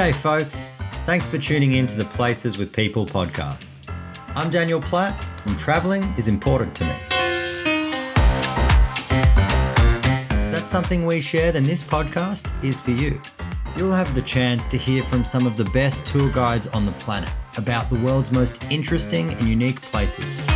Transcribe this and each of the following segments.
G'day, folks. Thanks for tuning in to the Places with People podcast. I'm Daniel Platt, and traveling is important to me. If that's something we share, then this podcast is for you. You'll have the chance to hear from some of the best tour guides on the planet about the world's most interesting and unique places.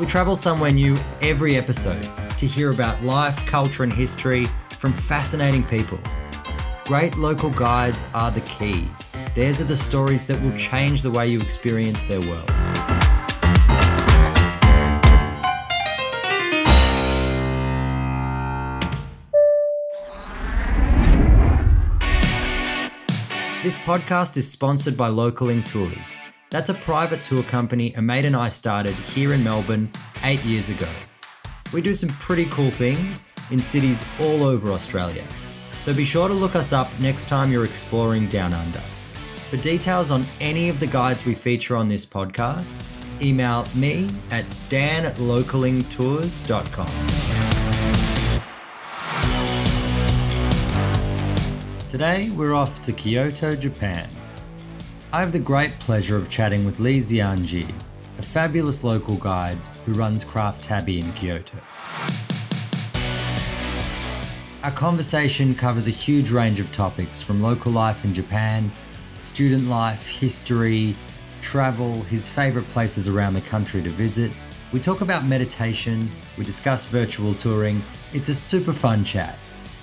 We travel somewhere new every episode to hear about life, culture, and history from fascinating people. Great local guides are the key. Theirs are the stories that will change the way you experience their world. This podcast is sponsored by Localing Tours. That's a private tour company a mate and I started here in Melbourne eight years ago. We do some pretty cool things in cities all over Australia. So be sure to look us up next time you're exploring Down Under. For details on any of the guides we feature on this podcast, email me at dan at localingtours.com. Today we're off to Kyoto, Japan. I have the great pleasure of chatting with Lee Xian Jie, a fabulous local guide who runs Craft Tabby in Kyoto. Our conversation covers a huge range of topics from local life in Japan, student life, history, travel, his favourite places around the country to visit. We talk about meditation, we discuss virtual touring. It's a super fun chat.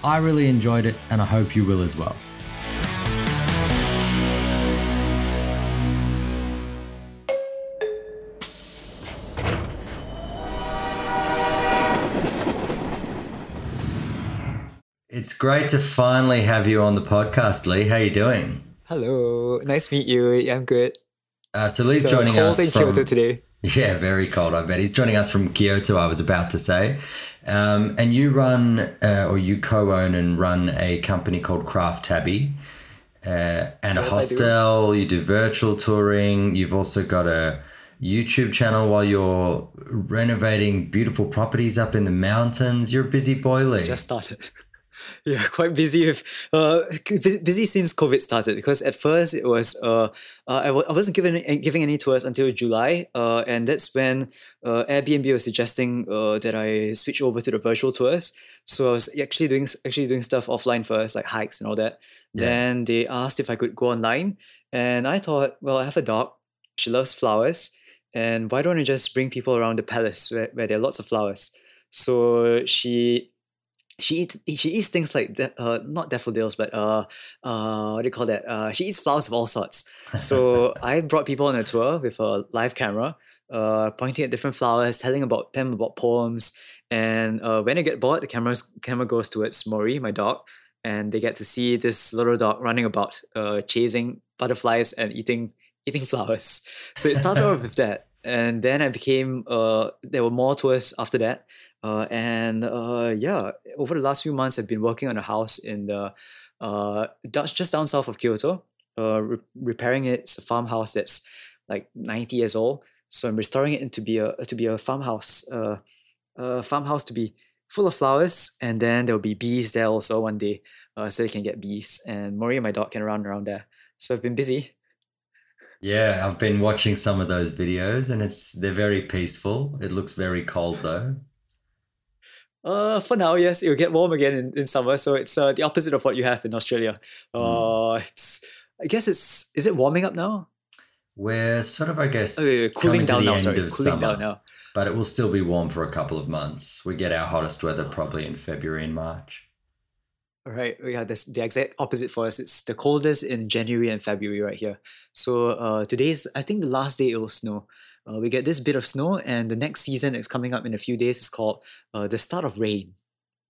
I really enjoyed it, and I hope you will as well. It's great to finally have you on the podcast, Lee. How are you doing? Hello, nice to meet you. I'm good. Uh, so Lee's So joining cold us in from Kyoto today. yeah, very cold. I bet he's joining us from Kyoto. I was about to say, um, and you run uh, or you co-own and run a company called Craft Tabby, uh, and a Yes, do. hostel. You do virtual touring. You've also got a YouTube channel while you're renovating beautiful properties up in the mountains. You're a busy boy, Lee. Just started. Yeah, quite busy with uh busy, since COVID started because at first it was uh, uh I w- I wasn't given giving any tours until July uh and that's when uh Airbnb was suggesting uh that I switch over to the virtual tours. So I was actually doing actually doing stuff offline first like hikes and all that. Yeah. then they asked if I could go online and I thought well I have a dog. She loves flowers and why don't I just bring people around the palace where, where there are lots of flowers? So she she eats she eats things like da- uh not daffodils but uh uh what do you call that? Uh she eats flowers of all sorts. So i brought people on a tour with a live camera uh pointing at different flowers telling about them about poems. And uh when i get bored the camera's camera goes towards mori my dog and they get to see this little dog running about uh chasing butterflies and eating eating flowers. So it started off with that. And then i became uh there were more tours after that uh, and uh, yeah, over the last few months, I've been working on a house in the uh, just down south of Kyoto. Uh, re- repairing it. It's a farmhouse that's like ninety years old. So I'm restoring it into be a to be a farmhouse. Uh, a farmhouse to be full of flowers, and then there'll be bees there also one day, uh, so they can get bees. And Mori and my dog can run around there. So I've been busy. yeah, I've been watching some of those videos, and it's they're very peaceful. It looks very cold though. Uh, for now, yes, it'll get warm again in, in summer. So it's uh, the opposite of what you have in Australia. Mm. Uh, it's I guess it's is it warming up now? We're sort of, I guess, yeah, cooling down now. Sorry, cooling summer, down now. but it will still be warm for a couple of months. We get our hottest weather probably in February and March. All right, yeah, that's the exact opposite for us. It's the coldest in January and February right here. So uh, today's I think the last day it will snow. Uh, we get this bit of snow, and the next season is coming up in a few days. It's called uh, the start of rain.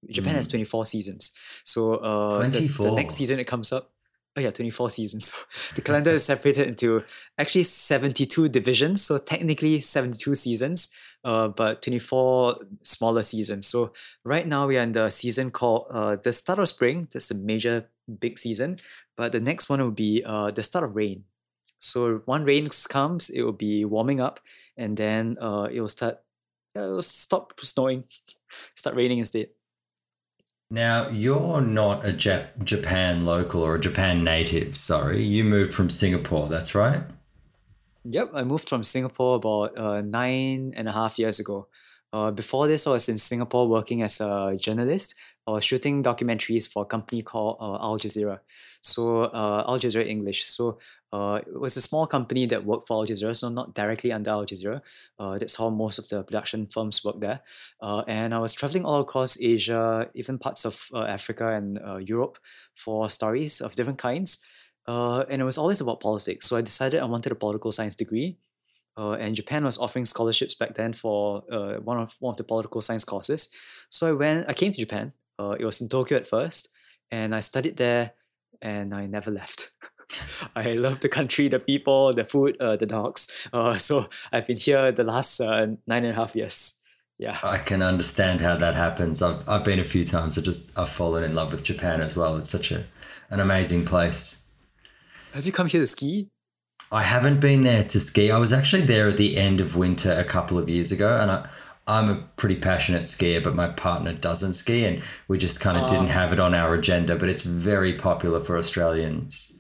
Japan has Mm. twenty four seasons. So uh, the- the, next season it comes up. Oh yeah, twenty four seasons. the calendar is separated into actually seventy two divisions. So technically seventy two seasons. Uh, but 24 smaller seasons. So right now we are in the season called uh, the start of spring. That's a major big season. But the next one will be uh, the start of rain. So when rain comes, it will be warming up, and then uh, it will start. It will stop snowing, start raining instead. Now, you're not a Jap- Japan local or a Japan native, sorry. You moved from Singapore, that's right? Yep, I moved from Singapore about uh, nine and a half years ago. Uh, before this, I was in Singapore working as a journalist. I was shooting documentaries for a company called uh, Al Jazeera. So, uh, Al Jazeera English. So, uh, it was a small company that worked for Al Jazeera, so not directly under Al Jazeera. Uh, that's how most of the production firms work there. Uh, and I was traveling all across Asia, even parts of uh, Africa and uh, Europe for stories of different kinds. Uh, and it was always about politics. So I decided I wanted a political science degree. Uh, and Japan was offering scholarships back then for uh, one of one of the political science courses. So I went. I came to Japan. Uh, it was in Tokyo at first, and I studied there, and I never left. I love the country, the people, the food, uh, the dogs. Uh, so I've been here the last uh, nine and a half years. Yeah. I can understand how that happens. I've, I've been a few times. I just I've fallen in love with Japan as well. It's such a an amazing place. Have you come here to ski? I haven't been there to ski. I was actually there at the end of winter a couple of years ago, and I, I'm a pretty passionate skier, but my partner doesn't ski, and we just kind of didn't have it on our agenda. But it's very popular for Australians.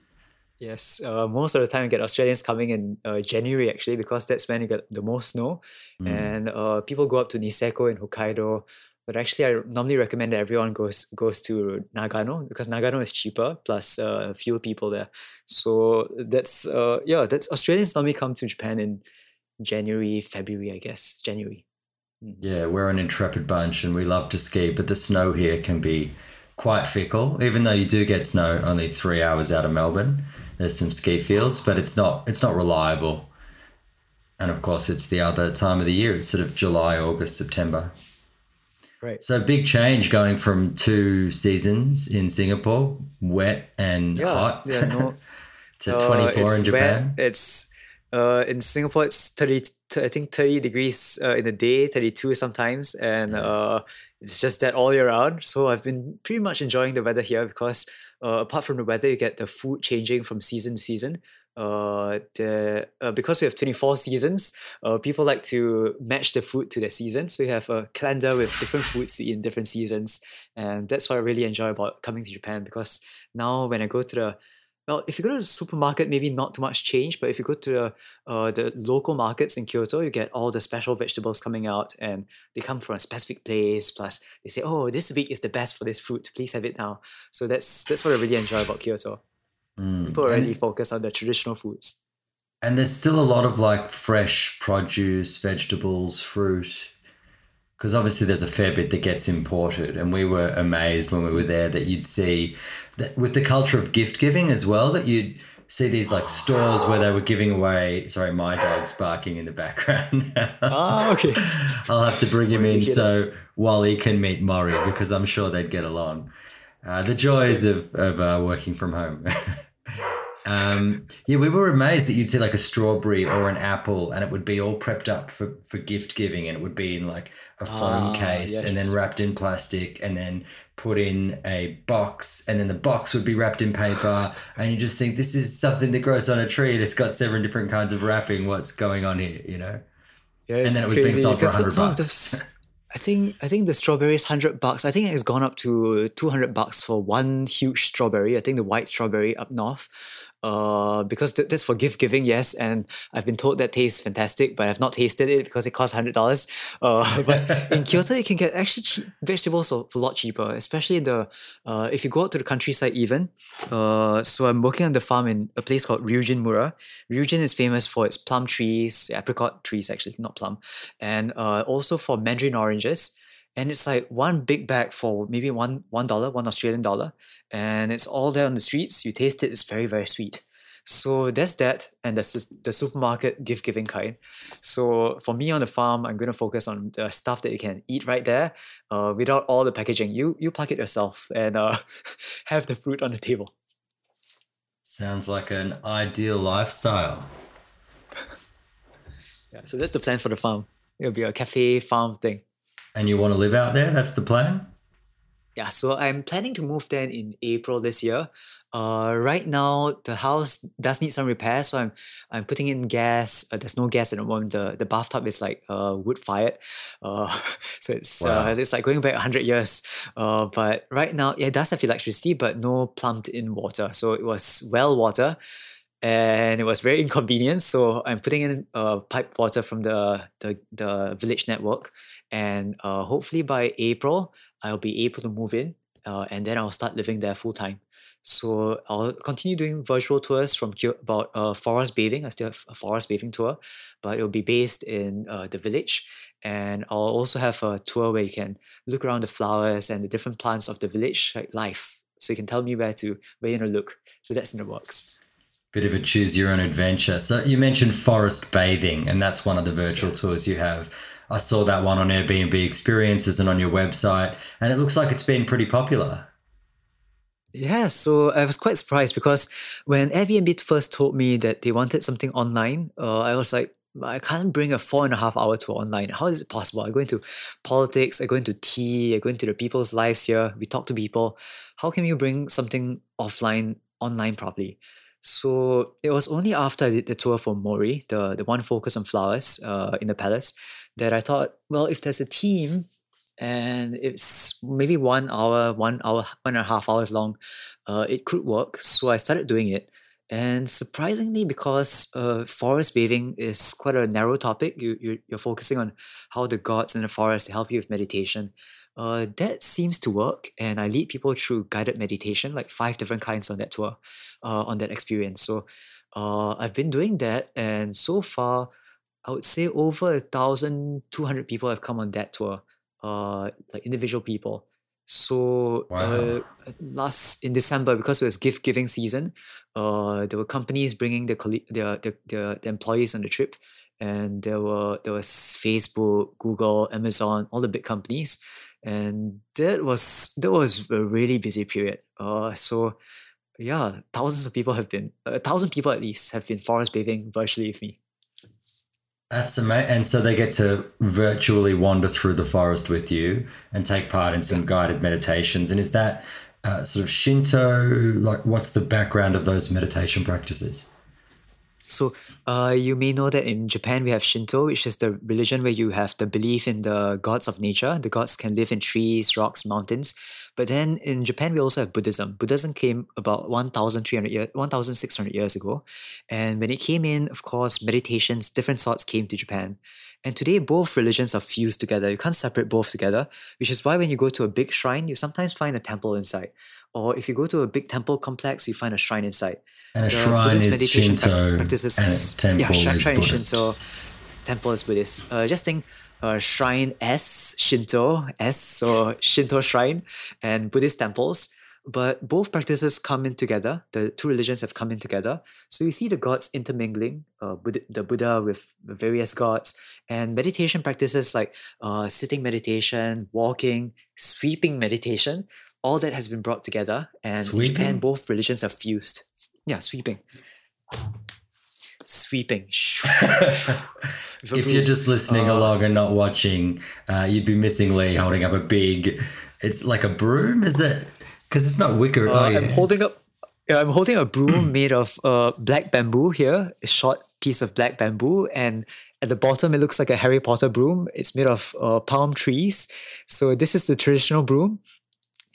Yes, uh, most of the time you get Australians coming in uh, January actually because that's when you get the most snow, Mm. and uh, people go up to Niseko in Hokkaido. But actually, I normally recommend that everyone goes goes to Nagano because Nagano is cheaper plus uh, fewer people there. So that's uh, yeah, that's Australians normally come to Japan in January, February, I guess January. Yeah, we're an intrepid bunch, and we love to ski, but the snow here can be quite fickle. Even though you do get snow only three hours out of Melbourne, there's some ski fields, but it's not it's not reliable. And of course, it's the other time of the year. It's sort of July, August, September. Right. So big change going from two seasons in Singapore, wet and Yeah, hot, yeah, no, to Uh, 24 in Japan. Wet. It's uh, in Singapore. It's thirty. I think thirty degrees uh, in the day, thirty-two sometimes, and uh, it's just that all year round. So I've been pretty much enjoying the weather here because uh, apart from the weather, you get the food changing from season to season. Uh, the uh, because we have twenty-four seasons, uh, people like to match the food to the season. So you have a calendar with different foods to eat in different seasons, and that's what I really enjoy about coming to Japan because now when I go to the well, if you go to the supermarket, maybe not too much change. But if you go to the uh, the local markets in Kyoto, you get all the special vegetables coming out, and they come from a specific place. Plus, they say, "Oh, this week is the best for this fruit. Please have it now." So that's that's what I really enjoy about Kyoto. Mm. People really focus on the traditional foods. And there's still a lot of like fresh produce, vegetables, fruit. Because obviously there's a fair bit that gets imported. And we were amazed when we were there that you'd see that with the culture of gift giving as well, that you'd see these like stores where they were giving away. Sorry, my dog's barking in the background. Ah, okay. I'll have to bring him in so Wally can meet Mori because I'm sure they'd get along. Uh, the joys of, of uh, working from home. um, yeah, we were amazed that you'd see like a strawberry or an apple and it would be all prepped up for, for gift giving and it would be in like a foam Ah, case and then wrapped in plastic and then put in a box and then the box would be wrapped in paper and you just think this is something that grows on a tree and it's got seven different kinds of wrapping what's going on here you know Yeah, And then it was being sold for 100 some of the bucks. I think I think the strawberry is hundred bucks. I think it's gone up to two hundred bucks for one huge strawberry. I think the white strawberry up north, uh, because th- that's for gift giving. Yes, and I've been told that tastes fantastic, but I've not tasted it because it costs hundred dollars. Uh, but in Kyoto, you can get actually cheap vegetables a lot cheaper, especially in the uh, if you go out to the countryside even. Uh, so I'm working on the farm in a place called Ryujin Mura. Ryujin is famous for its plum trees, apricot trees actually, not plum, and uh, also for mandarin oranges. And it's like one big bag for maybe one one dollar, one Australian dollar, and it's all there on the streets. You taste it; it's very very sweet. So there's that, and the- the supermarket gift giving kind. So for me on the farm, I'm going to focus on the stuff that you can eat right there, uh, without all the packaging. You you pluck it yourself and uh, have the fruit on the table. Sounds like an ideal lifestyle. Yeah, so that's the plan for the farm. It'll be a cafe farm thing. And you want to live out there? That's the plan? Yeah, so I'm planning to move there in April this year. Uh, right now the house does need some repair, so I'm I'm putting in gas. Uh, there's no gas at the moment. The the bathtub is like uh wood fired, uh, so it's Wow. uh, it's like going back hundred years. Uh, but right now yeah, it does have electricity, but no plumbed in water. So it was well water, and it was very inconvenient. So I'm putting in uh pipe water from the the the village network, and uh hopefully by April I'll be able to move in, uh, and then I'll start living there full time. So I'll continue doing virtual tours from about uh, forest bathing. I still have a forest bathing tour, but it'll be based in uh, the village. And I'll also have a tour where you can look around the flowers and the different plants of the village, like life. So you can tell me where to where you to look. So that's in the works. Bit of a choose your own adventure. So you mentioned forest bathing, and that's one of the virtual tours you have. I saw that one on Airbnb experiences and on your website, and it looks like it's been pretty popular. Yeah, so I was quite surprised because when Airbnb first told me that they wanted something online, uh, I was like, I can't bring a four and a half hour tour online. How is it possible? I go into politics, I go into tea, I go into the people's lives here, we talk to people. How can you bring something offline online properly? So it was only after I did the tour for Mori, the, the one focused on flowers uh, in the palace, that I thought, well, if there's a team and it's maybe one hour, one hour, one and a half hours long, uh, it could work. So I started doing it. And surprisingly, because uh, forest bathing is quite a narrow topic, you, you, you're focusing on how the gods in the forest help you with meditation. Uh, that seems to work, and I lead people through guided meditation, like five different kinds on that tour, uh, on that experience. So uh, I've been doing that, and so far, I would say over a thousand two hundred people have come on that tour, uh, like individual people. So Wow. uh, last in December, because it was gift giving season, uh, there were companies bringing their, colle- their, their, their, their employees on the trip, and there were there was Facebook, Google, Amazon, all the big companies, and that was that was a really busy period. Uh, so yeah, thousands of people have been a thousand people at least have been forest bathing virtually with me. That's amazing. And so they get to virtually wander through the forest with you and take part in some guided meditations. And is that uh, sort of Shinto? Like, what's the background of those meditation practices? So, uh, you may know that in Japan we have Shinto, which is the religion where you have the belief in the gods of nature. The gods can live in trees, rocks, mountains. But then in Japan we also have Buddhism. Buddhism came about 1,300 years, 1,600 years ago. And when it came in, of course, meditations, different sorts came to Japan. And today both religions are fused together. You can't separate both together, which is why when you go to a big shrine, you sometimes find a temple inside. Or if you go to a big temple complex, you find a shrine inside And a the shrine Buddhist is meditation Shinto, practices. and a temple yeah, shrine, is Buddhist. Shinto, temple is Buddhist. Uh, just think, uh, shrine S Shinto S, so Shinto shrine and Buddhist temples. But both practices come in together. The two religions have come in together. So you see the gods intermingling, uh, Buddha, the Buddha with various gods, and meditation practices like uh, sitting meditation, walking, sweeping meditation. All that has been brought together, and Sweeping? Japan, both religions are fused. Yeah, sweeping. Sweeping. If you're just listening Uh, along and not watching, uh, you'd be missing Lee holding up a big. It's like a broom, is it? Because it's not wicker. Uh, oh, yeah. I'm holding up. Yeah, I'm holding a broom made of uh, black bamboo here, a short piece of black bamboo, and at the bottom it looks like a Harry Potter broom. It's made of uh, palm trees. So this is the traditional broom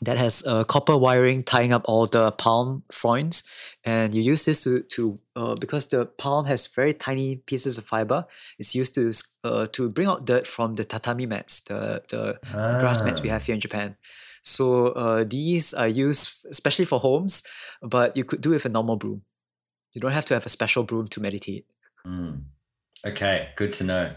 that has uh, copper wiring tying up all the palm fronds, and you use this to to uh, because the palm has very tiny pieces of fiber. It's used to uh, to bring out dirt from the tatami mats, the the grass mats we Ah. have here in Japan. So uh, these are used especially for homes, but you could do it with a normal broom. You don't have to have a special broom to meditate. Mm. Okay, good to know.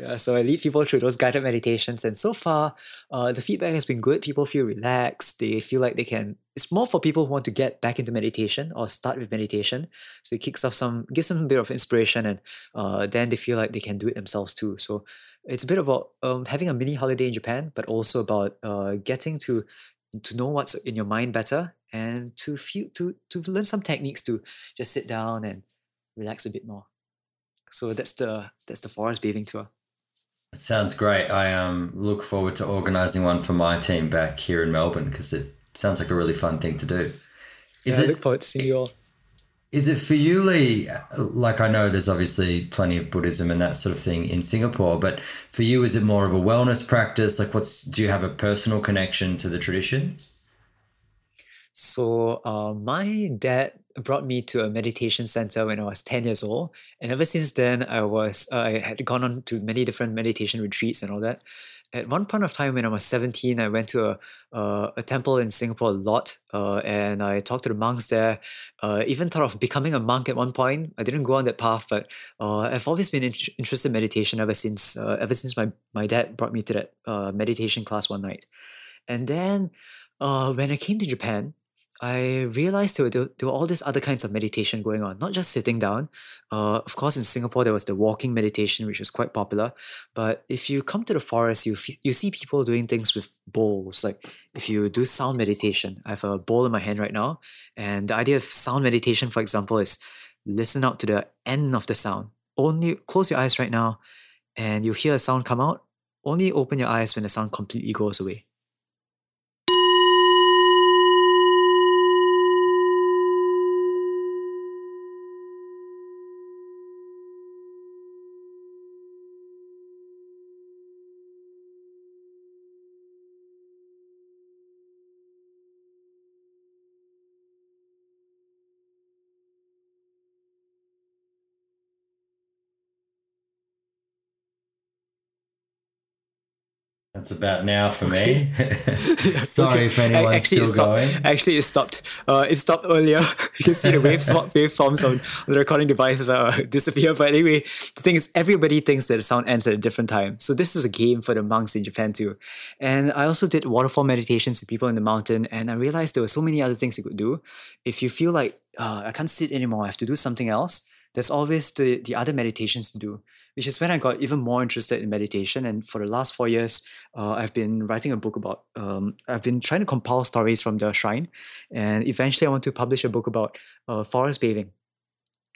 Yeah, so I lead people through those guided meditations, and so far, uh, the feedback has been good. People feel relaxed. They feel like they can. It's more for people who want to get back into meditation or start with meditation. So it kicks off some, gives them a bit of inspiration, and uh, then they feel like they can do it themselves too. So it's a bit about um, having a mini holiday in Japan, but also about uh, getting to to know what's in your mind better and to feel to to learn some techniques to just sit down and relax a bit more. So that's the that's the forest bathing tour. It sounds great. I um, look forward to organising one for my team back here in Melbourne because it sounds like a really fun thing to do. Is yeah, it, I look forward to seeing you all. Is it for you, Lee? Like I know there's obviously plenty of Buddhism and that sort of thing in Singapore, but for you, is it more of a wellness practice? Like, what's do you have a personal connection to the traditions? So, uh, my dad brought me to a meditation center when I was 10 years old. And ever since then, I was uh, I had gone on to many different meditation retreats and all that. At one point of time when I was 17, I went to a, uh, a temple in Singapore a lot uh, and I talked to the monks there. Uh, even thought of becoming a monk at one point. I didn't go on that path, but uh, I've always been in- interested in meditation ever since uh, ever since my, my dad brought me to that meditation class one night. And then when I came to Japan, I realized there were, there were all these other kinds of meditation going on, not just sitting down. Uh, of course, in Singapore, there was the walking meditation, which was quite popular. But if you come to the forest, you, f- you see people doing things with bowls. Like if you do sound meditation, I have a bowl in my hand right now. And the idea of sound meditation, for example, is listen out to the end of the sound. Only close your eyes right now and you hear a sound come out. Only open your eyes when the sound completely goes away. That's about now for me. Sorry okay. if anyone's actually, still going. Actually, it stopped. Uh, it stopped earlier. you can see the wave waveforms on, on the recording devices uh, disappear. But anyway, the thing is, everybody thinks that the sound ends at a different time. So this is a game for the monks in Japan too. And I also did waterfall meditations with people in the mountain, and I realized there were so many other things you could do. If you feel like uh, I can't sit anymore, I have to do something else. There's always the the other meditations to do which is when I got even more interested in meditation. And for the last four years, uh, I've been writing a book about, um, I've been trying to compile stories from the shrine. And eventually, I want to publish a book about uh, forest bathing.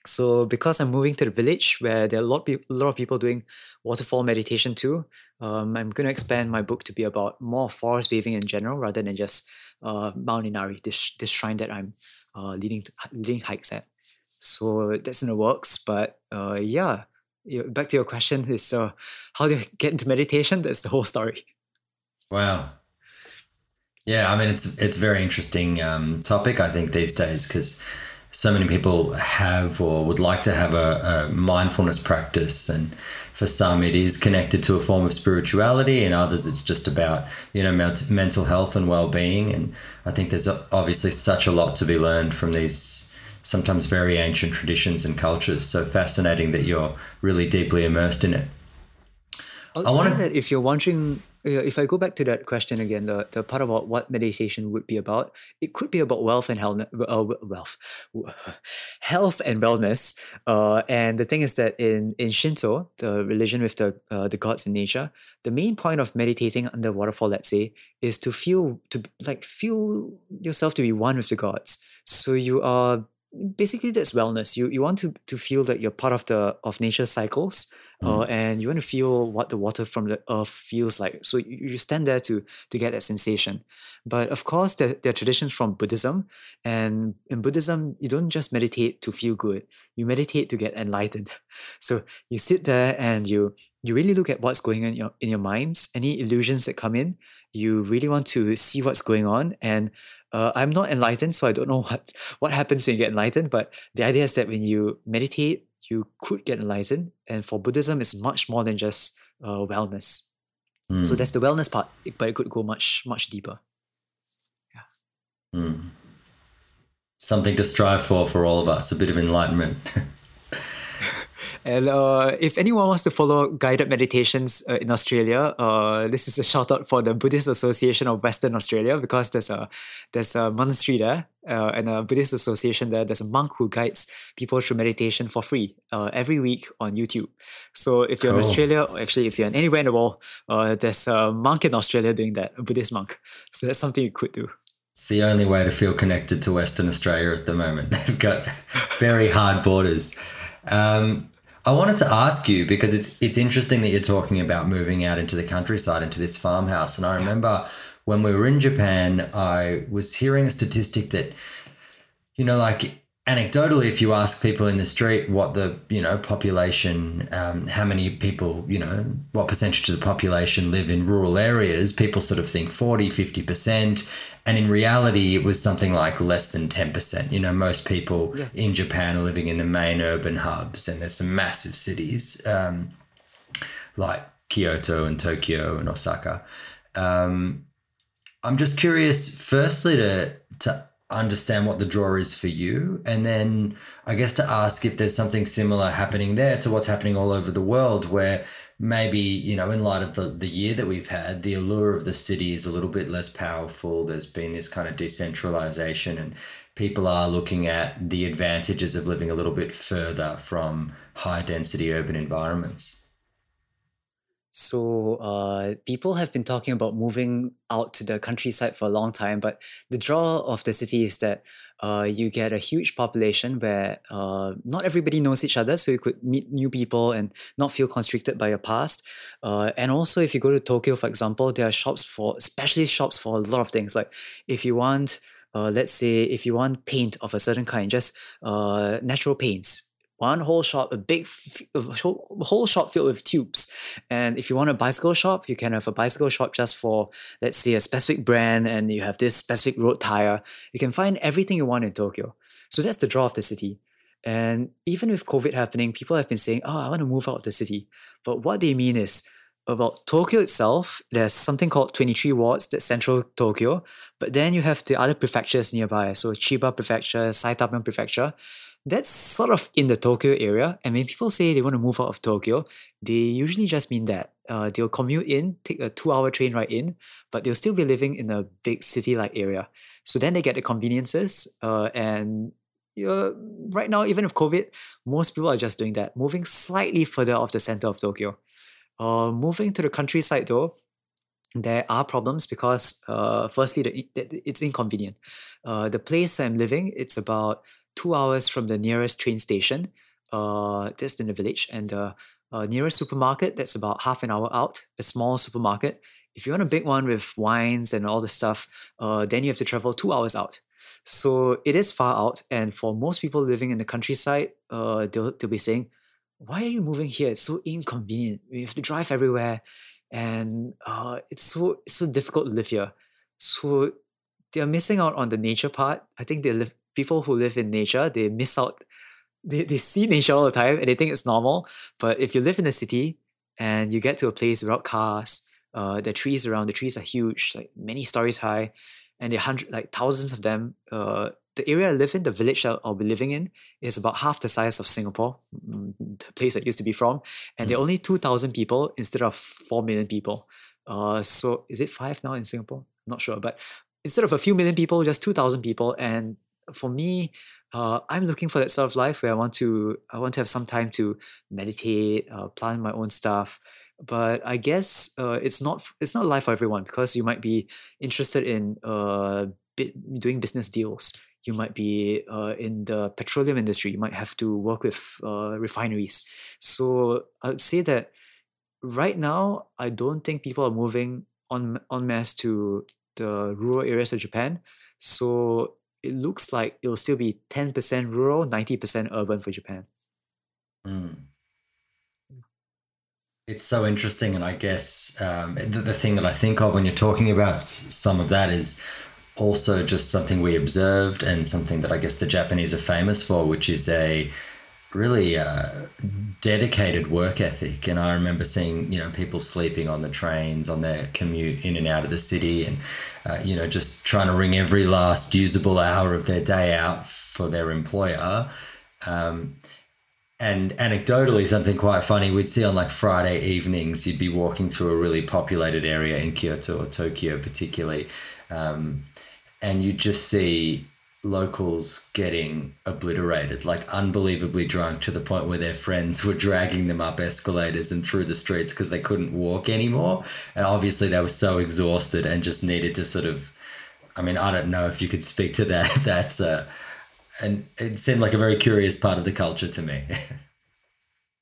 So, because I'm moving to the village where there are a lot, a lot of people doing waterfall meditation too, um, I'm going to expand my book to be about more forest bathing in general rather than just uh, Mount Inari, this, this shrine that I'm uh, leading, to, leading hikes at. So that's in the works. But uh, yeah, back to your question is uh, how do you get into meditation? That's the whole story. Wow. Yeah, I mean it's it's a very interesting um, topic I think these days because so many people have or would like to have a, a, mindfulness practice and for some it is connected to a form of spirituality and others it's just about you know mental health and well-being and i think there's obviously such a lot to be learned from these sometimes very ancient traditions and cultures. So fascinating that you're really deeply immersed in it. I'll I want to that if you're wondering, if I go back to that question again, the, the part about what meditation would be about, it could be about wealth and health, uh, wealth, health and wellness. Uh, and the thing is that in in Shinto, the religion with the uh, the gods in nature, the main point of meditating under waterfall, let's say, is to feel to like feel yourself to be one with the gods. So you are basically that's wellness. You you want to to feel that you're part of the of nature cycles. Uh, mm. and you want to feel what the water from the earth feels like. So you, you stand there to to get that sensation. But of course, there, there are traditions from Buddhism, and in Buddhism, you don't just meditate to feel good. You meditate to get enlightened. So you sit there and you you really look at what's going on in your in your minds, any illusions that come in. You really want to see what's going on, and uh, I'm not enlightened, so I don't know what what happens when you get enlightened. But the idea is that when you meditate, you could get enlightened, and for Buddhism, it's much more than just uh, wellness. Mm. So hmm. that's the wellness part, but it could go much much deeper. Yeah. Mm. Something to strive for for all of us, a bit of enlightenment. And uh, if anyone wants to follow guided meditations uh, in Australia, uh, this is a shout out for the Buddhist Association of Western Australia because there's a there's a monastery there uh, and a Buddhist association there. There's a monk who guides people through meditation for free uh, every week on YouTube. So if you're cool. in Australia, or actually if you're in anywhere in the world, uh, there's a monk in Australia doing that, a Buddhist monk. So that's something you could do. It's the only way to feel connected to Western Australia at the moment. They've got very hard borders. Um, I wanted to ask you because it's it's interesting that you're talking about moving out into the countryside into this farmhouse, and I remember when we were in Japan, I was hearing a statistic that, you know, like anecdotally, if you ask people in the street what the you know population, um, how many people, you know, what percentage of the population live in rural areas, people sort of think 40, 50 percent, and in reality, it was something like less than ten percent. You know, most people yeah. in Japan are living in the main urban hubs, and there's some massive cities um, like Kyoto and Tokyo and Osaka. Um, I'm just curious, firstly, to to understand what the draw is for you. And then i guess to ask if there's something similar happening there to what's happening all over the world where maybe you know in light of the, the year that we've had the allure of the city is a little bit less powerful. There's been this kind of decentralization and people are looking at the advantages of living a little bit further from high density urban environments so uh, people have been talking about moving out to the countryside for a long time, but the draw of the city is that uh, you get a huge population where uh, not everybody knows each other, so you could meet new people and not feel constricted by your past. Uh, and also, if you go to Tokyo, for example, there are shops for, especially shops for a lot of things. Like if you want, uh, let's say, if you want paint of a certain kind, just uh, natural paints one whole shop, a big whole shop filled with tubes. And if you want a bicycle shop, you can have a bicycle shop just for, let's say, a specific brand and you have this specific road tire. You can find everything you want in Tokyo. So that's the draw of the city. And even with COVID happening, people have been saying, oh, I want to move out of the city. But what they mean is, about Tokyo itself, there's something called 23 wards, that's central Tokyo. But then you have the other prefectures nearby. So Chiba Prefecture, Saitama Prefecture that's sort of in the Tokyo area. And when people say they want to move out of Tokyo, they usually just mean that uh, they'll commute in, take a two hour train ride in, but they'll still be living in a big city like area. So then they get the conveniences. Uh, and uh, right now, even with COVID, most people are just doing that, moving slightly further off the center of Tokyo. Uh, moving to the countryside though, there are problems because uh, firstly, the, it's inconvenient. Uh, the place I'm living, it's about two hours from the nearest train station. Uh, just in the village, and the uh, nearest supermarket that's about half an hour out. A small supermarket. If you want a big one with wines and all the stuff, uh, then you have to travel two hours out. So it is far out, and for most people living in the countryside, uh, they'll, they'll be saying, "Why are you moving here? It's so inconvenient. We have to drive everywhere, and uh, it's so it's so difficult to live here." So they're missing out on the nature part. I think they live people who live in nature, they miss out. They, they see nature all the time and they think it's normal. But if you live in a city and you get to a place without cars, uh, the trees around, the trees are huge, like many stories high, and there are hundred, like thousands of them. Uh, the area I live in, the village that I'll be living in, is about half the size of Singapore, mm, the place I used to be from, and mm. there are only two thousand people instead of four million people. Uh, so is it five now in Singapore? I'm not sure, but instead of a few million people, just two thousand people, and for me, uh, I'm looking for that sort of life where I want to I want to have some time to meditate, uh, plan my own stuff. But I guess uh, it's not it's not life for everyone because you might be interested in uh, doing business deals. You might be uh, in the petroleum industry. You might have to work with uh, refineries. So I'd say that right now, I don't think people are moving on en masse to the rural areas of Japan. So it looks like it will still be 10% rural, 90% urban for Japan. Mm. It's so interesting. And I guess um, the, the thing that I think of when you're talking about some of that is also just something we observed and something that I guess the Japanese are famous for, which is a really uh, dedicated work ethic. And I remember seeing, you know, people sleeping on the trains on their commute in and out of the city and, uh, you know, just trying to wring every last usable hour of their day out for their employer. Um, and anecdotally, something quite funny, we'd see on like Friday evenings, you'd be walking through a really populated area in Kyoto or Tokyo, particularly. Um, and you'd just see locals getting obliterated, like unbelievably drunk to the point where their friends were dragging them up escalators and through the streets because they couldn't walk anymore. And obviously, they were so exhausted and just needed to sort of. I mean, I don't know if you could speak to that. That's a. And it seemed like a very curious part of the culture to me.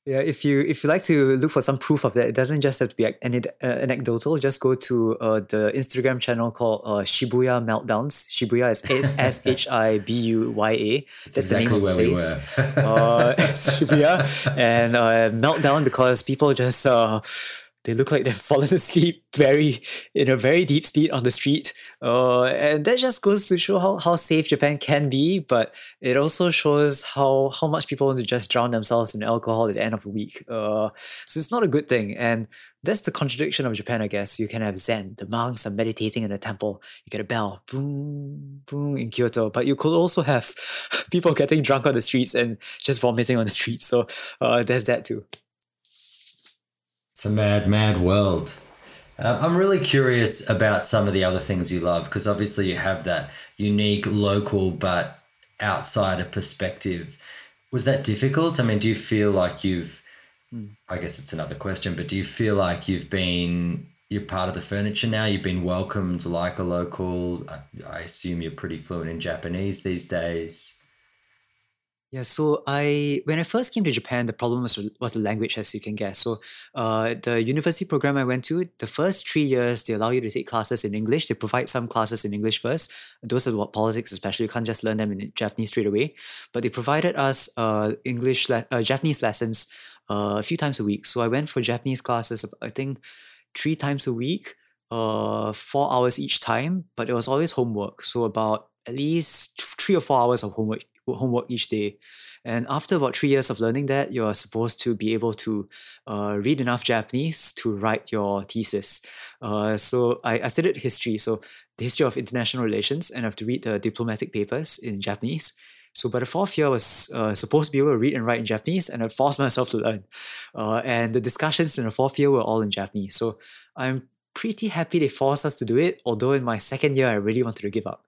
Yeah, if you if you like to look for some proof of that, it doesn't just have to be an, uh, anecdotal. Just go to uh, the Instagram channel called uh, Shibuya Meltdowns. Shibuya is S H I B U Y A. That's exactly where we were. uh, Shibuya and uh, meltdown because people just uh, they look like they've fallen asleep very in a very deep state on the street. Uh, and that just goes to show how, how safe Japan can be, but it also shows how how much people want to just drown themselves in alcohol at the end of the week. Uh, so it's not a good thing. And that's the contradiction of Japan, I guess. You can have Zen, the monks are meditating in a temple. You get a bell, boom, boom in Kyoto. But you could also have people getting drunk on the streets and just vomiting on the streets. So uh, there's that too. It's a mad, mad world. Um, I'm really curious about some of the other things you love because obviously you have that unique local but outsider perspective. Was that difficult? I mean, do you feel like you've, mm. I guess it's another question, but do you feel like you've been, you're part of the furniture now? You've been welcomed like a local? I, I assume you're pretty fluent in Japanese these days. Yeah, so I when I first came to Japan, the problem was was the language, as you can guess. So, uh, the university program I went to, the first three years they allow you to take classes in English. They provide some classes in English first. Those are what politics, especially. You can't just learn them in Japanese straight away. But they provided us uh, English le- uh, Japanese lessons uh, a few times a week. So I went for Japanese classes. I think three times a week, uh, four hours each time. But it was always homework. So about at least three or four hours of homework homework each day. And after about three years of learning that, you're supposed to be able to uh, read enough Japanese to write your thesis. Uh, so I, I studied history, so the history of international relations, and I have to read the diplomatic papers in Japanese. So by the fourth year, I was uh, supposed to be able to read and write in Japanese, and I forced myself to learn. Uh, and the discussions in the fourth year were all in Japanese. So I'm pretty happy they forced us to do it, although in my second year, I really wanted to give up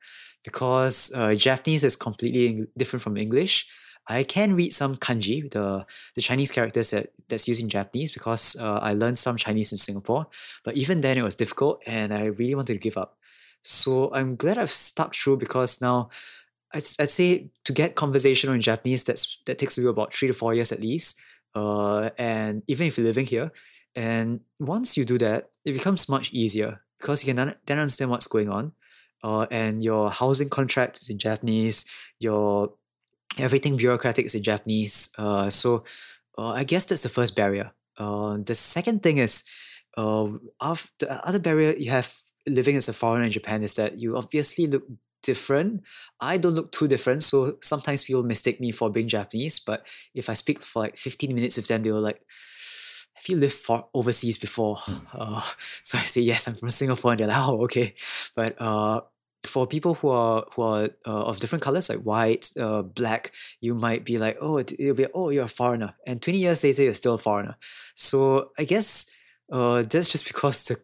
because uh, Japanese is completely different from English. I can read some kanji, the the Chinese characters that that's used in Japanese, because uh, I learned some Chinese in Singapore. But even then, it was difficult, and I really wanted to give up. So I'm glad I've stuck through because now, I'd, I'd say to get conversational in Japanese, that's that takes you about three to four years at least. Uh, and even if you're living here, and once you do that, it becomes much easier because you can then understand what's going on uh, and your housing contract is in Japanese, your everything bureaucratic is in Japanese. Uh, so uh, I guess that's the first barrier. Uh, the second thing is, uh, of the other barrier you have living as a foreigner in Japan is that you obviously look different. I don't look too different, so sometimes people mistake me for being Japanese. But if I speak for like 15 minutes with them, they were like, have you lived for overseas before? Hmm. Uh, so I say, yes, I'm from Singapore. And they're like, oh, okay. But uh, for people who are who are uh, of different colors like white uh, black you might be like oh it'll be oh you're a foreigner and 20 years later you're still a foreigner so i guess uh, that's just because the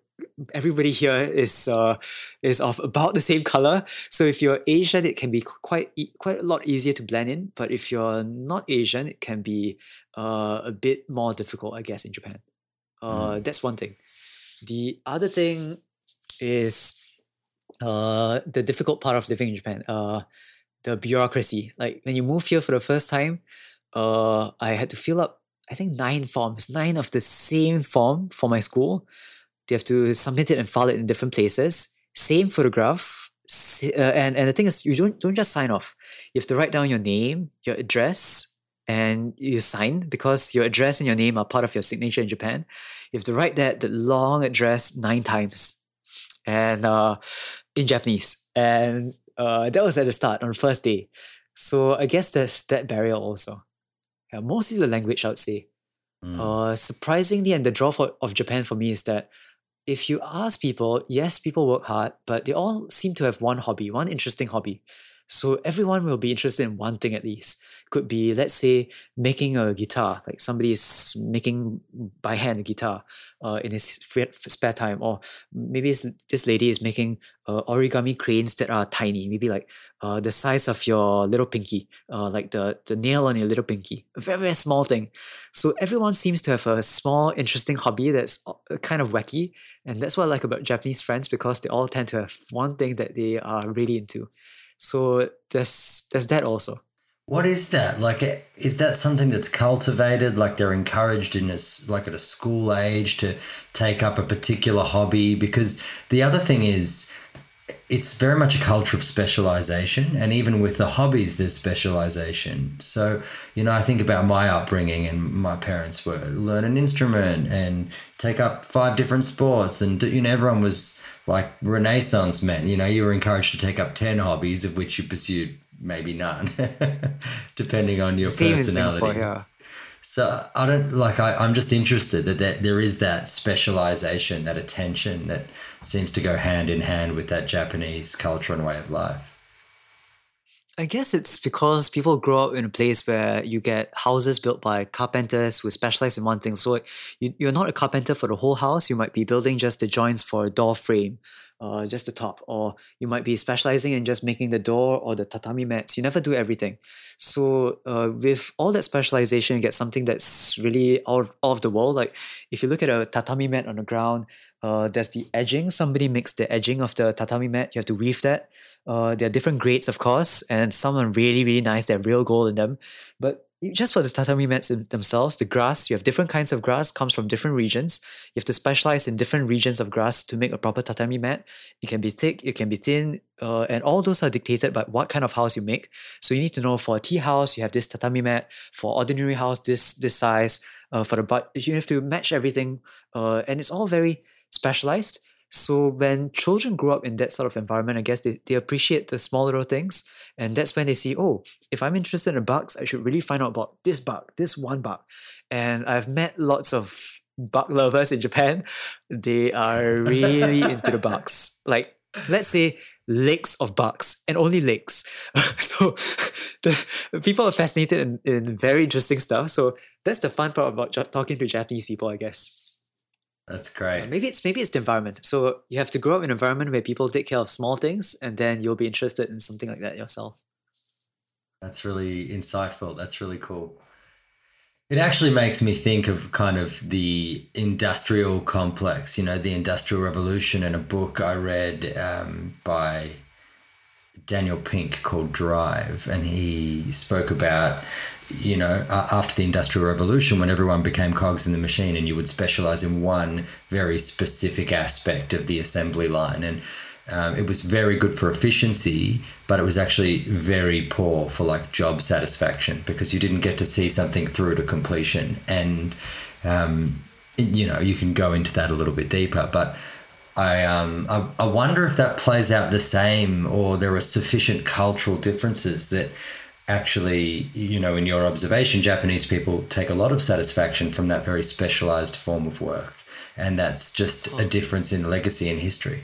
everybody here is uh, is of about the same color. So if you're Asian, it can be quite quite a lot easier to blend in. But if you're not Asian, it can be uh, a bit more difficult, I guess, in Japan. Uh, mm. That's one thing. The other thing is uh, the difficult part of living in Japan, uh, the bureaucracy. Like when you move here for the first time, uh, I had to fill up, I think, nine forms, nine of the same form for my school. They have to submit it and file it in different places. Same photograph. Uh, and, and the thing is, you don't, don't just sign off. You have to write down your name, your address, and you sign because your address and your name are part of your signature in Japan. You have to write that, the long address nine times. And uh, in Japanese, and uh, that was at the start on the first day. So I guess there's that barrier also. Yeah, mostly the language, I would say. Mm. Uh, surprisingly, and the draw for, of Japan for me is that if you ask people, yes, people work hard, but they all seem to have one hobby, one interesting hobby. So everyone will be interested in one thing at least. Could be, let's say, making a guitar, like somebody is making by hand a guitar uh, in his spare time, or maybe this lady is making uh, origami cranes that are tiny, maybe like uh, the size of your little pinky, uh, like the, the nail on your little pinky, a very, very small thing. So everyone seems to have a small, interesting hobby that's uh, kind of wacky. And that's what I like about Japanese friends because they all tend to have one thing that they are really into. So there's there's that also. What is that? Like, eh, is that something that's cultivated? Like they're encouraged in this, like at a school age, to take up a particular hobby? Because the other thing is, it's very much a culture of specialization, and even with the hobbies, there's specialization. So, you know, I think about my upbringing, and my parents were learn an instrument and take up five different sports, and you know, everyone was like Renaissance men. You know, you were encouraged to take up ten hobbies, of which you pursued maybe none, depending on your Same personality. yeah. So I don't like. I, I'm just interested that, that there is that specialization, that attention that seems to go hand in hand with that Japanese culture and way of life. I guess it's because people grow up in a place where you get houses built by carpenters who specialize in one thing. So you, you're not a carpenter for the whole house. You might be building just the joints for a door frame uh, just the top, or you might be specializing in just making the door or the tatami mats. You never do everything. So uh, with all that specialization, you get something that's really out of, the world. Like if you look at a tatami mat on the ground, uh, there's the edging. Somebody makes the edging of the tatami mat. You have to weave that. Uh, there are different grades, of course, and some are really, really nice. They have real gold in them. But just for the tatami mats themselves, the grass, you have different kinds of grass, comes from different regions. You have to specialize in different regions of grass to make a proper tatami mat. It can be thick, it can be thin, uh, and all those are dictated by what kind of house you make. So you need to know for a tea house, you have this tatami mat. For ordinary house, this this size. Uh, for the but you have to match everything, uh, and it's all very specialized. So when children grow up in that sort of environment, I guess they, they appreciate the small little things and that's when they see, oh, if I'm interested in bugs, I should really find out about this bug, this one bug. And I've met lots of bug lovers in Japan. They are really into the bugs. Like, let's say legs of bugs and only legs. so the, people are fascinated in, in very interesting stuff. So that's the fun part about talking to Japanese people, I guess. That's great. Maybe it's maybe it's the environment. So you have to grow up in an environment where people take care of small things, and then you'll be interested in something like that yourself. That's really insightful. That's really cool. It actually makes me think of kind of the industrial complex, you know, the Industrial Revolution, and a book I read um, by Daniel Pink called Drive, and he spoke about you know, after the Industrial Revolution, when everyone became cogs in the machine and you would specialize in one very specific aspect of the assembly line. And um, it was very good for efficiency, but it was actually very poor for like job satisfaction because you didn't get to see something through to completion. And, um, you know, you can go into that a little bit deeper, but I, um, I, I wonder if that plays out the same or there are sufficient cultural differences that actually, you know, in your observation, Japanese people take a lot of satisfaction from that very specialized form of work. And that's just a difference in legacy and history.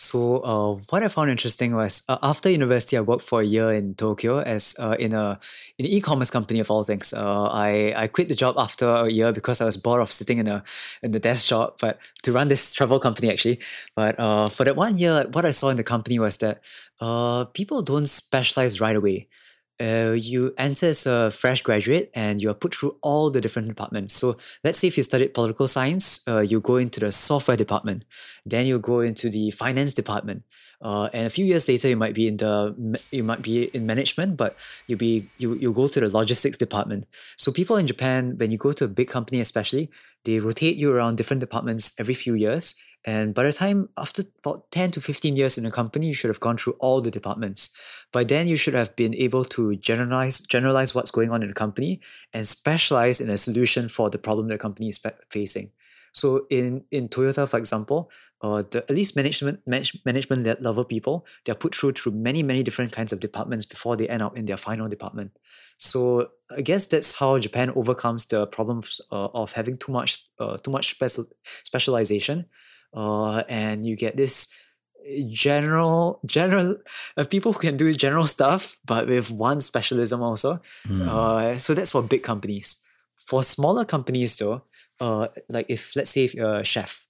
So uh, what I found interesting was uh, after university, I worked for a year in Tokyo as uh, in a in an e-commerce company of all things. Uh, I I quit the job after a year because I was bored of sitting in a in the desk job, but to run this travel company actually. But uh, for that one year, what I saw in the company was that uh, people don't specialize right away uh, you enter as a fresh graduate and you are put through all the different departments. So let's say if you studied political science, uh, you go into the software department, then you go into the finance department. Uh, and a few years later, you might be in the you might be in management, but you be you you go to the logistics department. So people in Japan, when you go to a big company, especially, they rotate you around different departments every few years, and by the time, after about 10 to 15 years in a company, you should have gone through all the departments. By then, you should have been able to generalize, generalize what's going on in the company and specialize in a solution for the problem the company is facing. So in, in Toyota, for example, uh, the at least management manage, management level people they're put through through many many different kinds of departments before they end up in their final department so i guess that's how japan overcomes the problems uh, of having too much uh, too much special specialization uh, and you get this general general uh, people who can do general stuff but with one specialism also. Mm. uh, so that's for big companies. For smaller companies though uh, like if let's say if you're a chef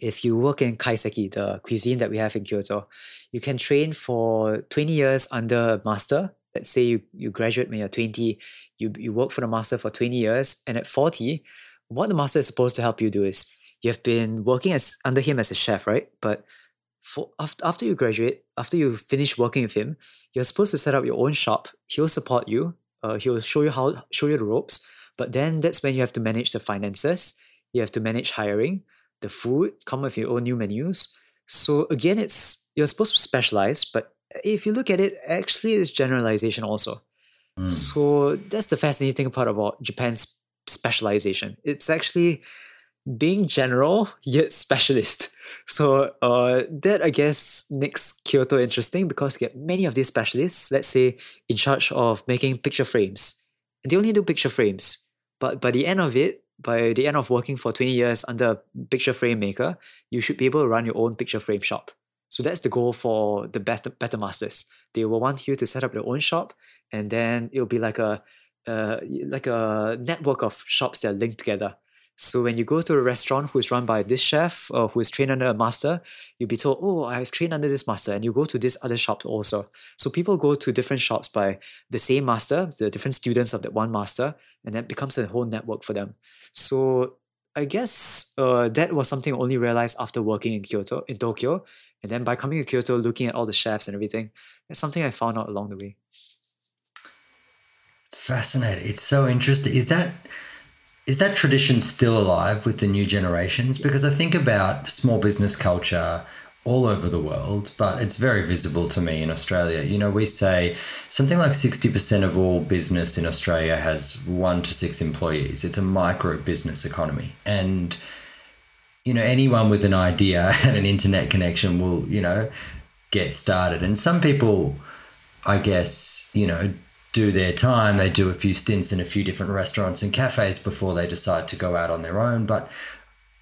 if you work in kaiseki the cuisine that we have in kyoto you can train for 20 years under a master. Let's say you, you graduate when you're 20 you, you work for the master for 20 years and at 40 what the master is supposed to help you do is you have been working as under him as a chef, right? But for after, after you graduate, after you finish working with him, you're supposed to set up your own shop. He'll support you. Uh, he'll show you how show you the ropes. But then that's when you have to manage the finances. You have to manage hiring, the food, come up with your own new menus. So again, it's you're supposed to specialize, but if you look at it, actually it's generalization also. Mm. So that's the fascinating part about Japan's specialization. It's actually being general yet specialist. So uh, that I guess makes Kyoto interesting because you get many of these specialists, let's say, in charge of making picture frames. And they only do picture frames. But by the end of it, by the end of working for 20 years under a picture frame maker, you should be able to run your own picture frame shop. So that's the goal for the best better masters. They will want you to set up your own shop, and then it'll be like a uh, like a network of shops that are linked together. So when you go to a restaurant who's run by this chef or who is trained under a master, you'll be told, "Oh, I've trained under this master," and you go to this other shop also. So people go to different shops by the same master, the different students of that one master, and that becomes a whole network for them. So I guess uh, that was something I only realized after working in Kyoto, in Tokyo, and then by coming to Kyoto, looking at all the chefs and everything, it's something I found out along the way. It's fascinating. It's so interesting. Is that is that tradition still alive with the new generations? Because I think about small business culture all over the world, but it's very visible to me in Australia. You know, we say something like 60% of all business in Australia has one to six employees. It's a micro business economy. And, you know, anyone with an idea and an internet connection will, you know, get started. And some people, I guess, you know, do their time. They do a few stints in a few different restaurants and cafes before they decide to go out on their own. But,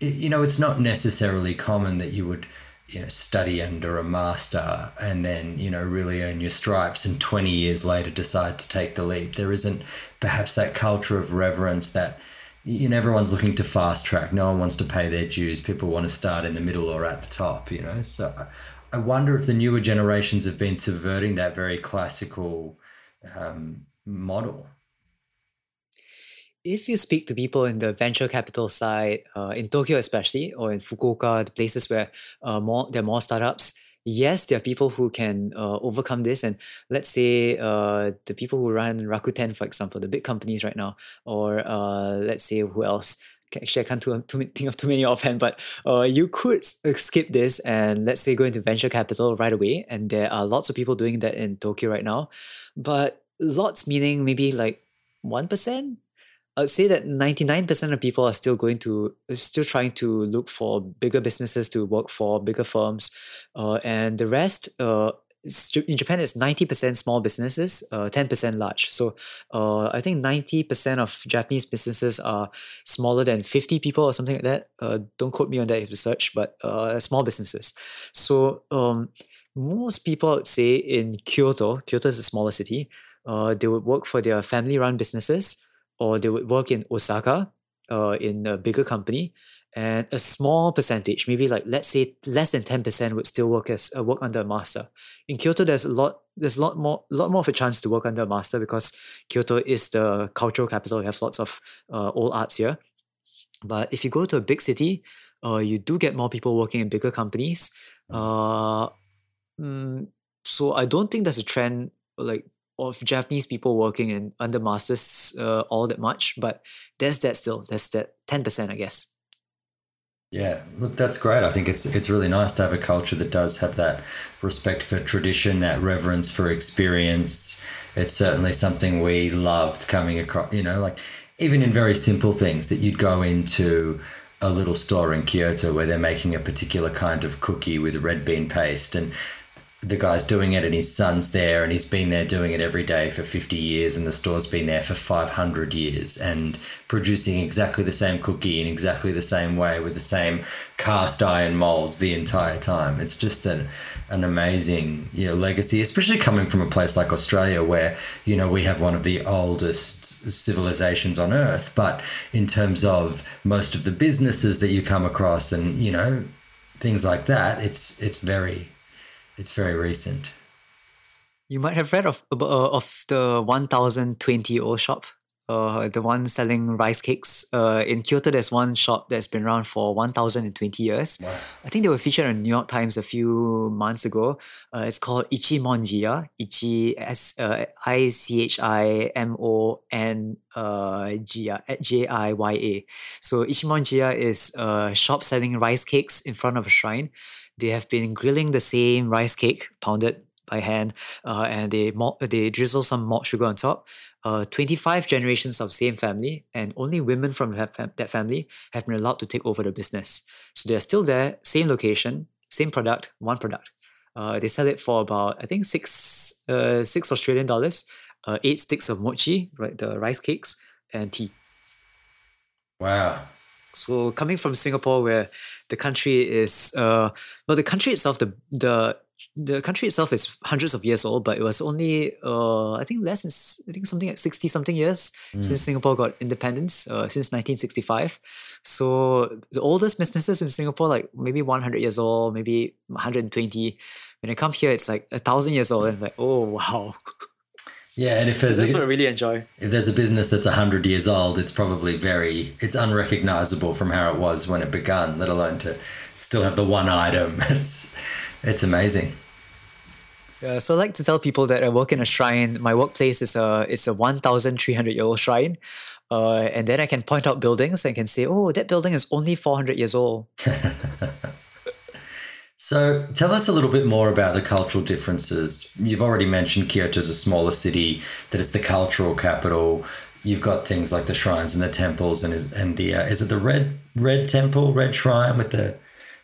you know, it's not necessarily common that you would you know, study under a master and then, you know, really earn your stripes and 20 years later decide to take the leap. There isn't perhaps that culture of reverence that, you know, everyone's looking to fast track. No one wants to pay their dues. People want to start in the middle or at the top, you know. So I wonder if the newer generations have been subverting that very classical um, model if you speak to people in the venture capital side, uh, in Tokyo especially, or in Fukuoka, the places where uh, more there are more startups, yes, there are people who can uh, overcome this. And let's say uh, the people who run Rakuten, for example, the big companies right now, or uh, let's say who else? Actually, I can't too, too, think of too many offhand, but uh, you could skip this and let's say go into venture capital right away. And there are lots of people doing that in Tokyo right now. But lots meaning maybe like 1%, I would say that 99% of people are still going to, still trying to look for bigger businesses to work for, bigger firms. Uh, and the rest, uh, in Japan, it's 90% small businesses, uh, 10% large. So uh, I think 90% of Japanese businesses are smaller than 50 people or something like that. Uh, don't quote me on that if you search, but uh, small businesses. So um, most people, I would say, in Kyoto, Kyoto is a smaller city, uh, they would work for their family run businesses or they would work in Osaka uh, in a bigger company and a small percentage, maybe like let's say less than 10% would still work as uh, work under a master. In Kyoto, there's a lot there's a lot more lot more of a chance to work under a master because Kyoto is the cultural capital. We have lots of uh, old arts here. But if you go to a big city, uh, you do get more people working in bigger companies. Uh, mm, so I don't think there's a trend like of Japanese people working in under masters uh, all that much, but there's that still. There's that ten percent, I guess. Yeah, look, that's great. I think it's it's really nice to have a culture that does have that respect for tradition, that reverence for experience. It's certainly something we loved coming across. You know, like even in very simple things that you'd go into a little store in Kyoto where they're making a particular kind of cookie with red bean paste and the guy's doing it and his son's there and he's been there doing it every day for 50 years and the store's been there for 500 years and producing exactly the same cookie in exactly the same way with the same cast iron molds the entire time. It's just an, an amazing you know legacy especially coming from a place like australia where you know we have one of the oldest civilizations on earth. But in terms of most of the businesses that you come across and you know things like that it's it's very it's very recent. You might have read of uh, of the 1020 old shop uh, the one selling rice cakes. Uh, in Kyoto, there's one shop that's been around for 1,020 years. Wow. I think they were featured in New York Times a few months ago. Uh, it's called Ichimonjiya. Ichi S uh, I C H I M O N uh, J J I Y A. So Ichimonjiya is a shop selling rice cakes in front of a shrine. They have been grilling the same rice cake, pounded by hand, uh, and they malt, they drizzle some malt sugar on top. Uh, 25 generations of same family, and only women from that, family have been allowed to take over the business. So they're still there, same location, same product, one product. Uh, they sell it for about I think six uh, six Australian dollars, uh, eight sticks of mochi, right, the rice cakes, and tea. Wow. So coming from Singapore, where the country is uh, well, the country itself, the the the country itself is hundreds of years old, but it was only uh, I think less than I think something like sixty something years Mm. since Singapore got independence, uh, since nineteen sixty five. So the oldest businesses in Singapore, like maybe one hundred years old, maybe one hundred and twenty. When I come here, it's like a thousand years old, and I'm like, oh wow, Yeah, and if so there's that's what I a, really enjoy. if there's a business that's hundred years old, it's probably very it's unrecognizable from how it was when it began, Let alone to still have the one item. It's it's amazing. Yeah, so I like to tell people that I work in a shrine. My workplace is a is a one thousand three hundred year old shrine, uh, and then I can point out buildings and can say, oh, that building is only four hundred years old. So tell us a little bit more about the cultural differences. You've already mentioned Kyoto is a smaller city, that it's the cultural capital. You've got things like the shrines and the temples, and is and the uh, is it the red red temple, red shrine with the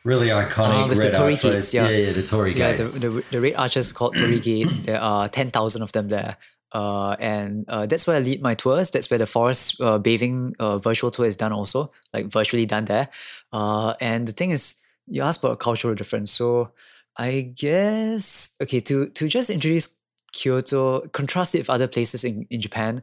really iconic Ah, with the archways? gates, yeah. yeah, yeah, the torii Yeah, the, gates. the the red arches called Torii Gates. There are ten thousand of them there. Uh, and uh, that's where I lead my tours. That's where the forest uh, bathing uh, virtual tour is done also, like virtually done there. Uh, and the thing is, you asked about a cultural difference. So I guess okay to to just introduce Kyoto, contrasted with other places in, in Japan.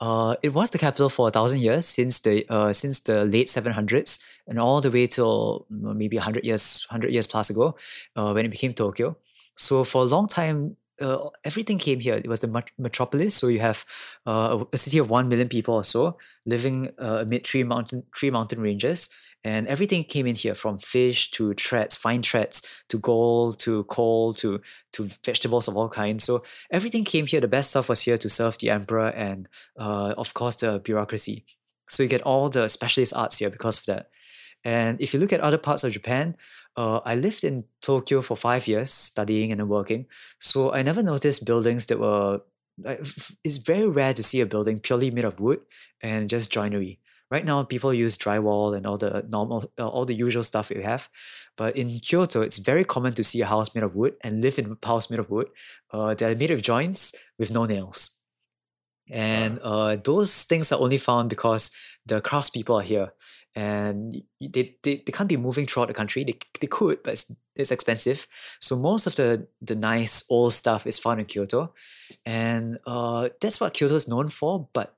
Uh, it was the capital for a thousand years since the uh, since the late seven hundreds and all the way till mm, maybe hundred years hundred years plus ago, uh, when it became Tokyo. So for a long time, uh, everything came here. It was the met- metropolis. So you have uh, a city of one million people or so living uh, amid three mountain three mountain ranges, and everything came in here from fish to threads, fine threads to gold to coal to to vegetables of all kinds. So everything came here. The best stuff was here to serve the emperor and uh, of course the bureaucracy. So you get all the specialist arts here because of that. And if you look at other parts of Japan, uh, I lived in Tokyo for five years studying and working. So I never noticed buildings that were. It's very rare to see a building purely made of wood and just joinery. Right now, people use drywall and all the normal, uh, all the usual stuff that we have. But in Kyoto, it's very common to see a house made of wood and live in a house made of wood. Uh, they're made of joints with no nails. And uh, those things are only found because the craftspeople are here. And they, they, they can't be moving throughout the country. They, they could, but it's, it's expensive. So most of the, the nice old stuff is found in Kyoto. And uh, that's what Kyoto is known for. But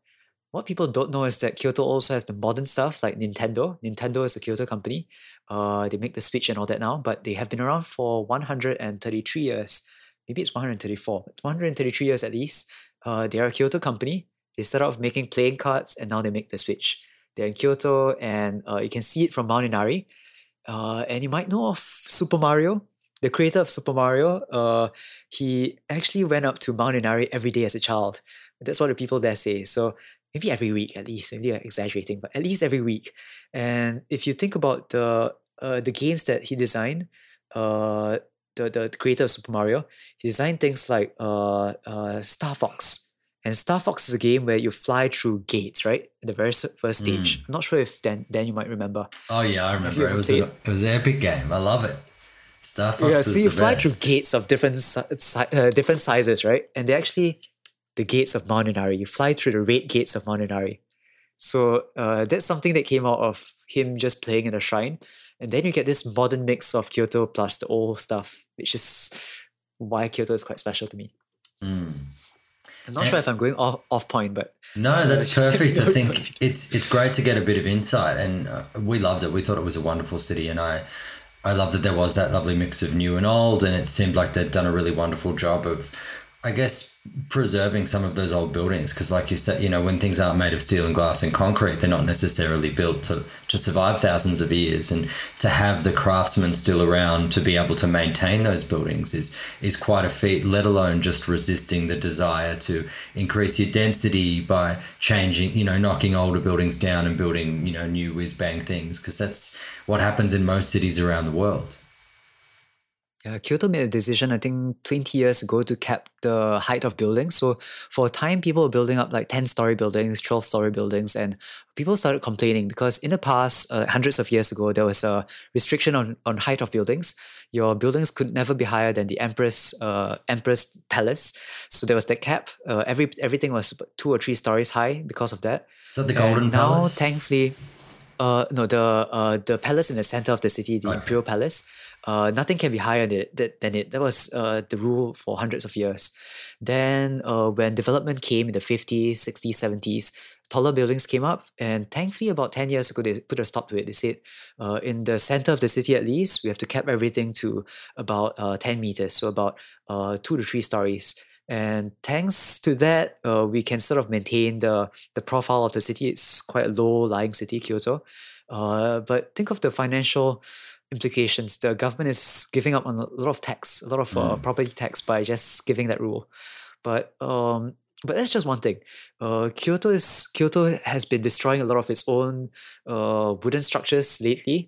what people don't know is that Kyoto also has the modern stuff like Nintendo. Nintendo is a Kyoto company. Uh, they make the Switch and all that now, but they have been around for 133 years. Maybe it's 134, but 133 years at least. Uh, they are a Kyoto company. They started off making playing cards and now they make the Switch. They're in Kyoto and uh, you can see it from Mount Inari. Uh, and you might know of Super Mario, the creator of Super Mario. Uh, he actually went up to Mount Inari every day as a child. That's what the people there say. So maybe every week at least. Maybe I'm exaggerating, but at least every week. And if you think about the uh, the games that he designed, uh, the, the creator of Super Mario, he designed things like uh, uh, Star Fox. And Star Fox is a game where you fly through gates, right? At the very first stage. I'm not sure if then then you might remember. Oh yeah, I remember. It was a, it was an epic game. I love it. Star Fox yeah, is so you fly best. through gates of different uh, different sizes, right? And they're actually the gates of Mount Inari. You fly through the red gates of Mount Inari. So uh, that's something that came out of him just playing in the shrine. And then you get this modern mix of Kyoto plus the old stuff, which is why Kyoto is quite special to me. Mm. I'm not And- sure if I'm going off, off point, but No, that's perfect. I think it's it's great to get a bit of insight, and uh, we loved it. We thought it was a wonderful city, and I I love that there was that lovely mix of new and old, and it seemed like they'd done a really wonderful job of I guess preserving some of those old buildings because, like you said, you know, when things aren't made of steel and glass and concrete, they're not necessarily built to to survive thousands of years. And to have the craftsmen still around to be able to maintain those buildings is is quite a feat. Let alone just resisting the desire to increase your density by changing, you know, knocking older buildings down and building, you know, new whiz bang things because that's what happens in most cities around the world. Yeah, Kyoto made a decision, I think, 20 years ago to cap the height of buildings. So for a time, people were building up like 10 story buildings, 12 story buildings, and people started complaining because in the past, uh, hundreds of years ago, there was a restriction on, on height of buildings. Your buildings could never be higher than the Empress uh, Empress Palace. So there was that cap. Uh, every Everything was two or three stories high because of that. Is that the Golden and Palace? Now, thankfully, uh, no, the uh, the palace in the center of the city, the Okay. Imperial Palace. Uh, nothing can be higher than it. That, than it. that was uh, the rule for hundreds of years. Then, uh, when development came in the 50s, 60s, 70s, taller buildings came up. And thankfully, about 10 years ago, they put a stop to it. They said, uh, in the center of the city at least, we have to cap everything to about uh, 10 meters, so about uh, two to three stories. And thanks to that, uh, we can sort of maintain the, the profile of the city. It's quite a low lying city, Kyoto. Uh, but think of the financial implications. The government is giving up on a lot of tax, a lot of uh, Mm. property tax by just giving that rule. But um, but that's just one thing. Uh, Kyoto is Kyoto has been destroying a lot of its own uh, wooden structures lately.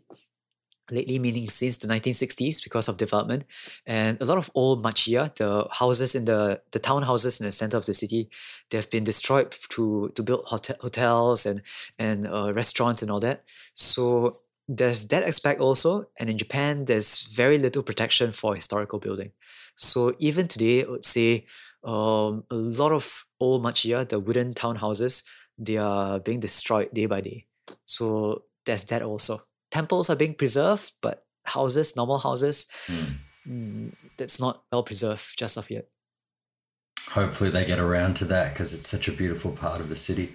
Lately, meaning since the 1960s, because of development, and a lot of old machiya, the houses in the the townhouses in the center of the city, they have been destroyed to to build hotel, hotels and and uh, restaurants and all that. So there's that aspect also, and in Japan, there's very little protection for historical building. So even today, I would say um, a lot of old machiya, the wooden townhouses, they are being destroyed day by day. So there's that also. Temples are being preserved, but houses, normal houses, Hmm. mm, that's not well preserved just of yet. Hopefully, they get around to that because it's such a beautiful part of the city.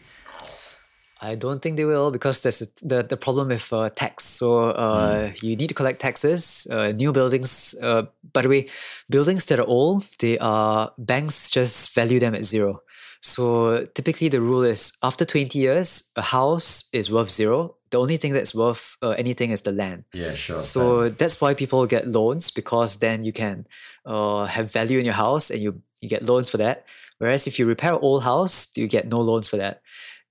I don't think they will because there's a, the the problem with uh, tax. So uh, you need to collect taxes. Uh, new buildings. Uh, by the way, buildings that are old, they are banks just value them at zero. So typically the rule is after twenty years, a house is worth zero. The only thing that's worth uh, anything is the land. Yeah, sure. So that's why people get loans because then you can uh, have value in your house and you, you get loans for that. Whereas if you repair an old house, you get no loans for that.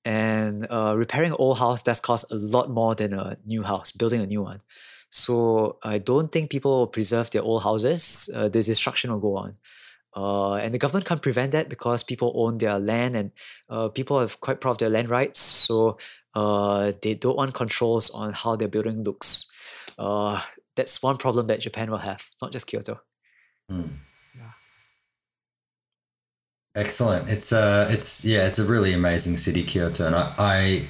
And uh, repairing old house does cost a lot more than a new house, building a new one. So I don't think people will preserve their old houses. Uh, the destruction will go on. Uh, and the government can't prevent that because people own their land and uh, people are quite proud of their land rights. So uh, they don't want controls on how their building looks. Uh, that's one problem that Japan will have, not just Kyoto. Hmm. Excellent. It's uh it's yeah, it's a really amazing city, Kyoto. And I, I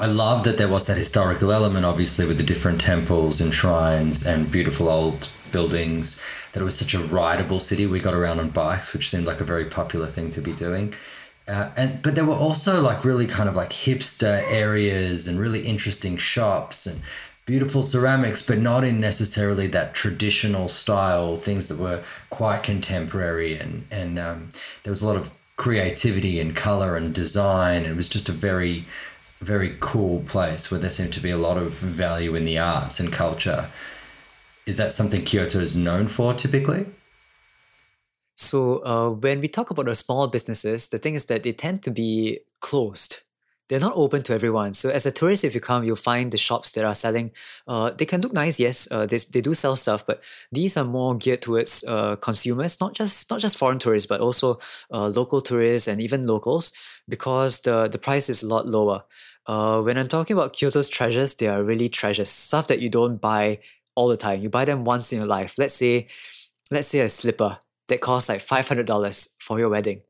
I love that there was that historical element, obviously, with the different temples and shrines and beautiful old buildings. That it was such a rideable city. We got around on bikes, which seemed like a very popular thing to be doing. Uh, and but there were also like really kind of like hipster areas and really interesting shops and beautiful ceramics, but not in necessarily that traditional style. Things that were quite contemporary and and um, there was a lot of creativity and color and design. It was just a very very cool place where there seemed to be a lot of value in the arts and culture. Is that something Kyoto is known for typically? So uh, when we talk about the small businesses, the thing is that they tend to be closed. They're not open to everyone. So as a tourist, if you come, you'll find the shops that are selling. Uh, they can look nice, yes. Uh, they, they do sell stuff, but these are more geared towards uh, consumers, not just not just foreign tourists, but also uh, local tourists and even locals, because the the price is a lot lower. Uh, when I'm talking about Kyoto's treasures, they are really treasures, stuff that you don't buy all the time. You buy them once in your life. Let's say, let's say a slipper that costs like five hundred dollars for your wedding.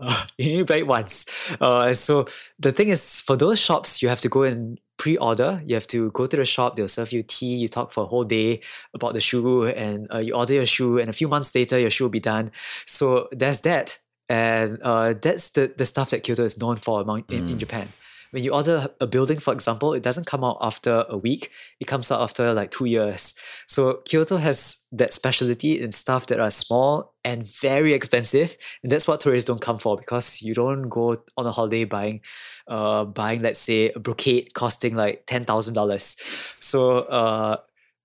Uh, you need to buy it once. Uh, so the thing is, for those shops, you have to go and pre-order. You have to go to the shop. They'll serve you tea. You talk for a whole day about the shoe, and uh, you order your shoe. And a few months later, your shoe will be done. So there's that, and uh, that's the the stuff that Kyoto is known for among in, in Mm. Japan. When you order a building, for example, it doesn't come out after a week. It comes out after like two years. So Kyoto has that specialty in stuff that are small and very expensive, and that's what tourists don't come for because you don't go on a holiday buying, uh, buying let's say a brocade costing like ten thousand dollars. So uh,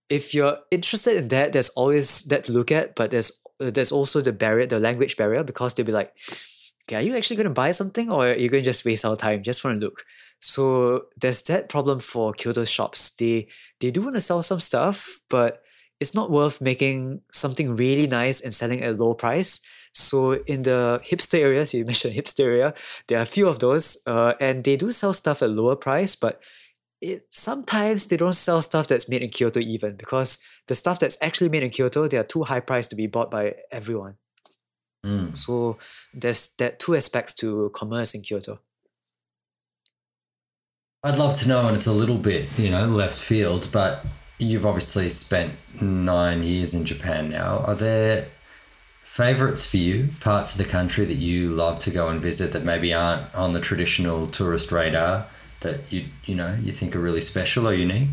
if you're interested in that, there's always that to look at, but there's there's also the barrier, the language barrier, because they'll be like, okay, are you actually going to buy something or are you going to just waste our time just for a look? So there's that problem for Kyoto shops. They they do want to sell some stuff, but it's not worth making something really nice and selling at a low price. So in the hipster areas, you mentioned hipster area, there are a few of those, uh, and they do sell stuff at lower price, but it sometimes they don't sell stuff that's made in Kyoto even because the stuff that's actually made in Kyoto they are too high priced to be bought by everyone. Mm. So there's that two aspects to commerce in Kyoto. I'd love to know, and it's a little bit, you know, left field, but you've obviously spent nine years in Japan now. Are there favorites for you, parts of the country that you love to go and visit that maybe aren't on the traditional tourist radar that you you know you think are really special or unique?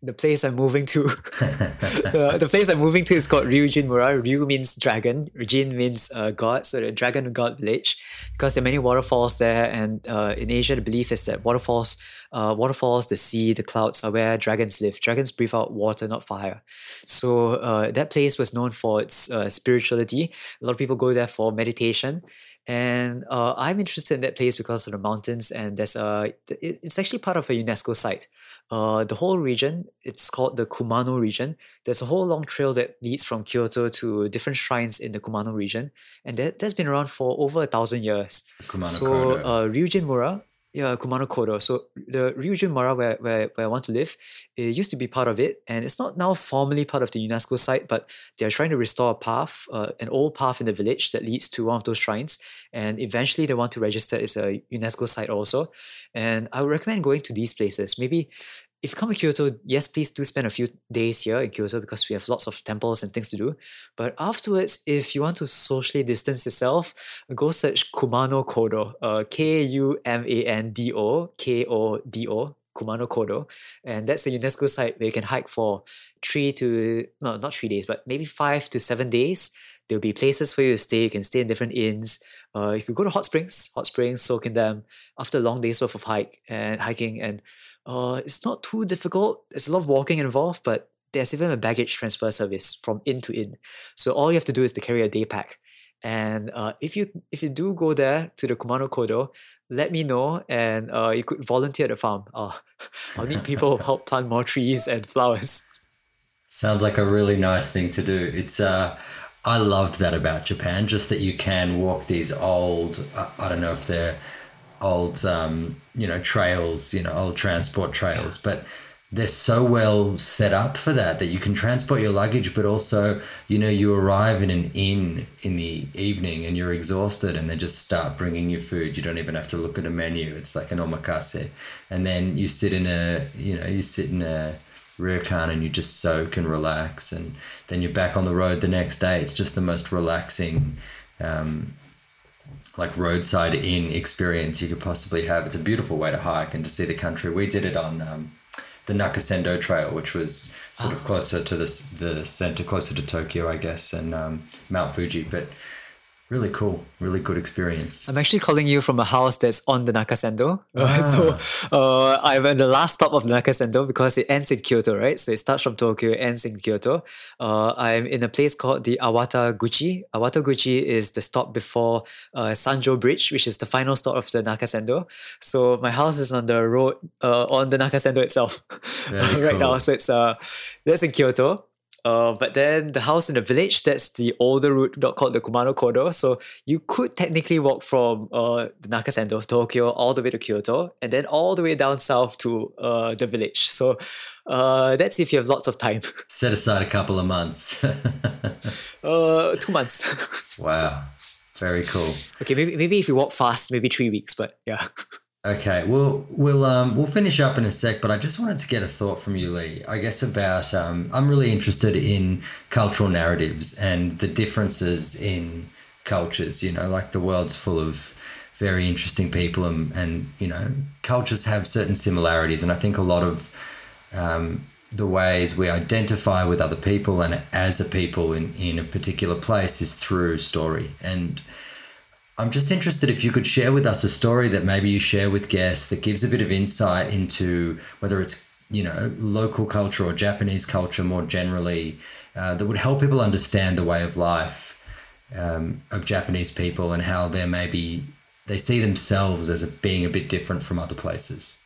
The place I'm moving to. uh, the place I'm moving to is called Ryujin Mura. Ryu means dragon, Jin means uh, god, so the dragon god village. Because there are many waterfalls there, and uh, in Asia, the belief is that waterfalls, uh, waterfalls, the sea, the clouds are where dragons live. Dragons breathe out water, not fire. So uh, that place was known for its uh, spirituality. A lot of people go there for meditation. And uh, I'm interested in that place because of the mountains, and there's a. It's actually part of a UNESCO site uh, the whole region, it's called the Kumano region. There's a whole long trail that leads from Kyoto to different shrines in the Kumano region, and that, that's been around for over a thousand years. Kumano so, Kodo. uh, Ryujin Mura, yeah, Kumano Kodo. So, the Ryujin Mura, where, where, where I want to live, it used to be part of it, and it's not now formally part of the UNESCO site, but they're trying to restore a path, uh, an old path in the village that leads to one of those shrines, and eventually they want to register as a UNESCO site also. And I would recommend going to these places. Maybe if you come to Kyoto, yes, please do spend a few days here in Kyoto because we have lots of temples and things to do. But afterwards, if you want to socially distance yourself, go search Kumano Kodo, uh, K U M A N D O K O D O, Kumano Kodo. And that's a UNESCO site where you can hike for three to, no, not three days, but maybe five to seven days. There'll be places for you to stay. You can stay in different inns. Uh, you could go to hot springs, hot springs, soak in them after a long day's worth of hike and hiking and uh, it's not too difficult. There's a lot of walking involved, but there's even a baggage transfer service from inn to inn. So all you have to do is to carry a day pack. And uh, if you if you do go there to the Kumano Kodo, let me know, and uh, you could volunteer at the farm. Uh, I'll need people who help plant more trees and flowers. Sounds like a really nice thing to do. It's uh, I loved that about Japan, just that you can walk these old. I don't know if they're old, um, you know, trails, you know, old transport trails, but they're so well set up for that that you can transport your luggage, but also, you know, you arrive in an inn in the evening and you're exhausted and they just start bringing you food. You don't even have to look at a menu. It's like an omakase. And then you sit in a, you know, you sit in a, ryokan and you just soak and relax and then you're back on the road the next day it's just the most relaxing um, like roadside inn experience you could possibly have. It's a beautiful way to hike and to see the country. We did it on um, the nakasendo trail which was sort of closer to this the center closer to tokyo i guess and um, mount fuji. But really cool really good experience I'm actually calling you from a house that's on the Nakasendo. Ah. so uh, I'm at the last stop of the Nakasendo because it ends in Kyoto, right? So it starts from Tokyo, ends in Kyoto. Uh, I'm in a place called the Awataguchi. Awataguchi is the stop before uh, Sanjo Bridge, which is the final stop of the Nakasendo. So my house is on the road uh, on the Nakasendo itself right now. So it's uh, that's in Kyoto. Uh, but then the house in the village, that's the older route not called the Kumano Kodo. So you could technically walk from uh, the Nakasendo, Tokyo, all the way to Kyoto, and then all the way down south to uh, the village. So uh, that's if you have lots of time. set aside a couple of months uh, two months. wow very cool okay, maybe maybe if you walk fast, maybe three weeks. But yeah, Okay, we'll we'll um, we'll finish up in a sec, but I just wanted to get a thought from you, Lee. I guess about um, I'm really interested in cultural narratives and the differences in cultures. You know, like the world's full of very interesting people and, and you know cultures have certain similarities and i think a lot of um, the ways we identify with other people and as a people in, in a particular place is through story and i'm just interested if you could share with us a story that maybe you share with guests that gives a bit of insight into whether it's you know local culture or japanese culture more generally uh, that would help people understand the way of life um, of japanese people and how they're maybe they see themselves as a, being a bit different from other places.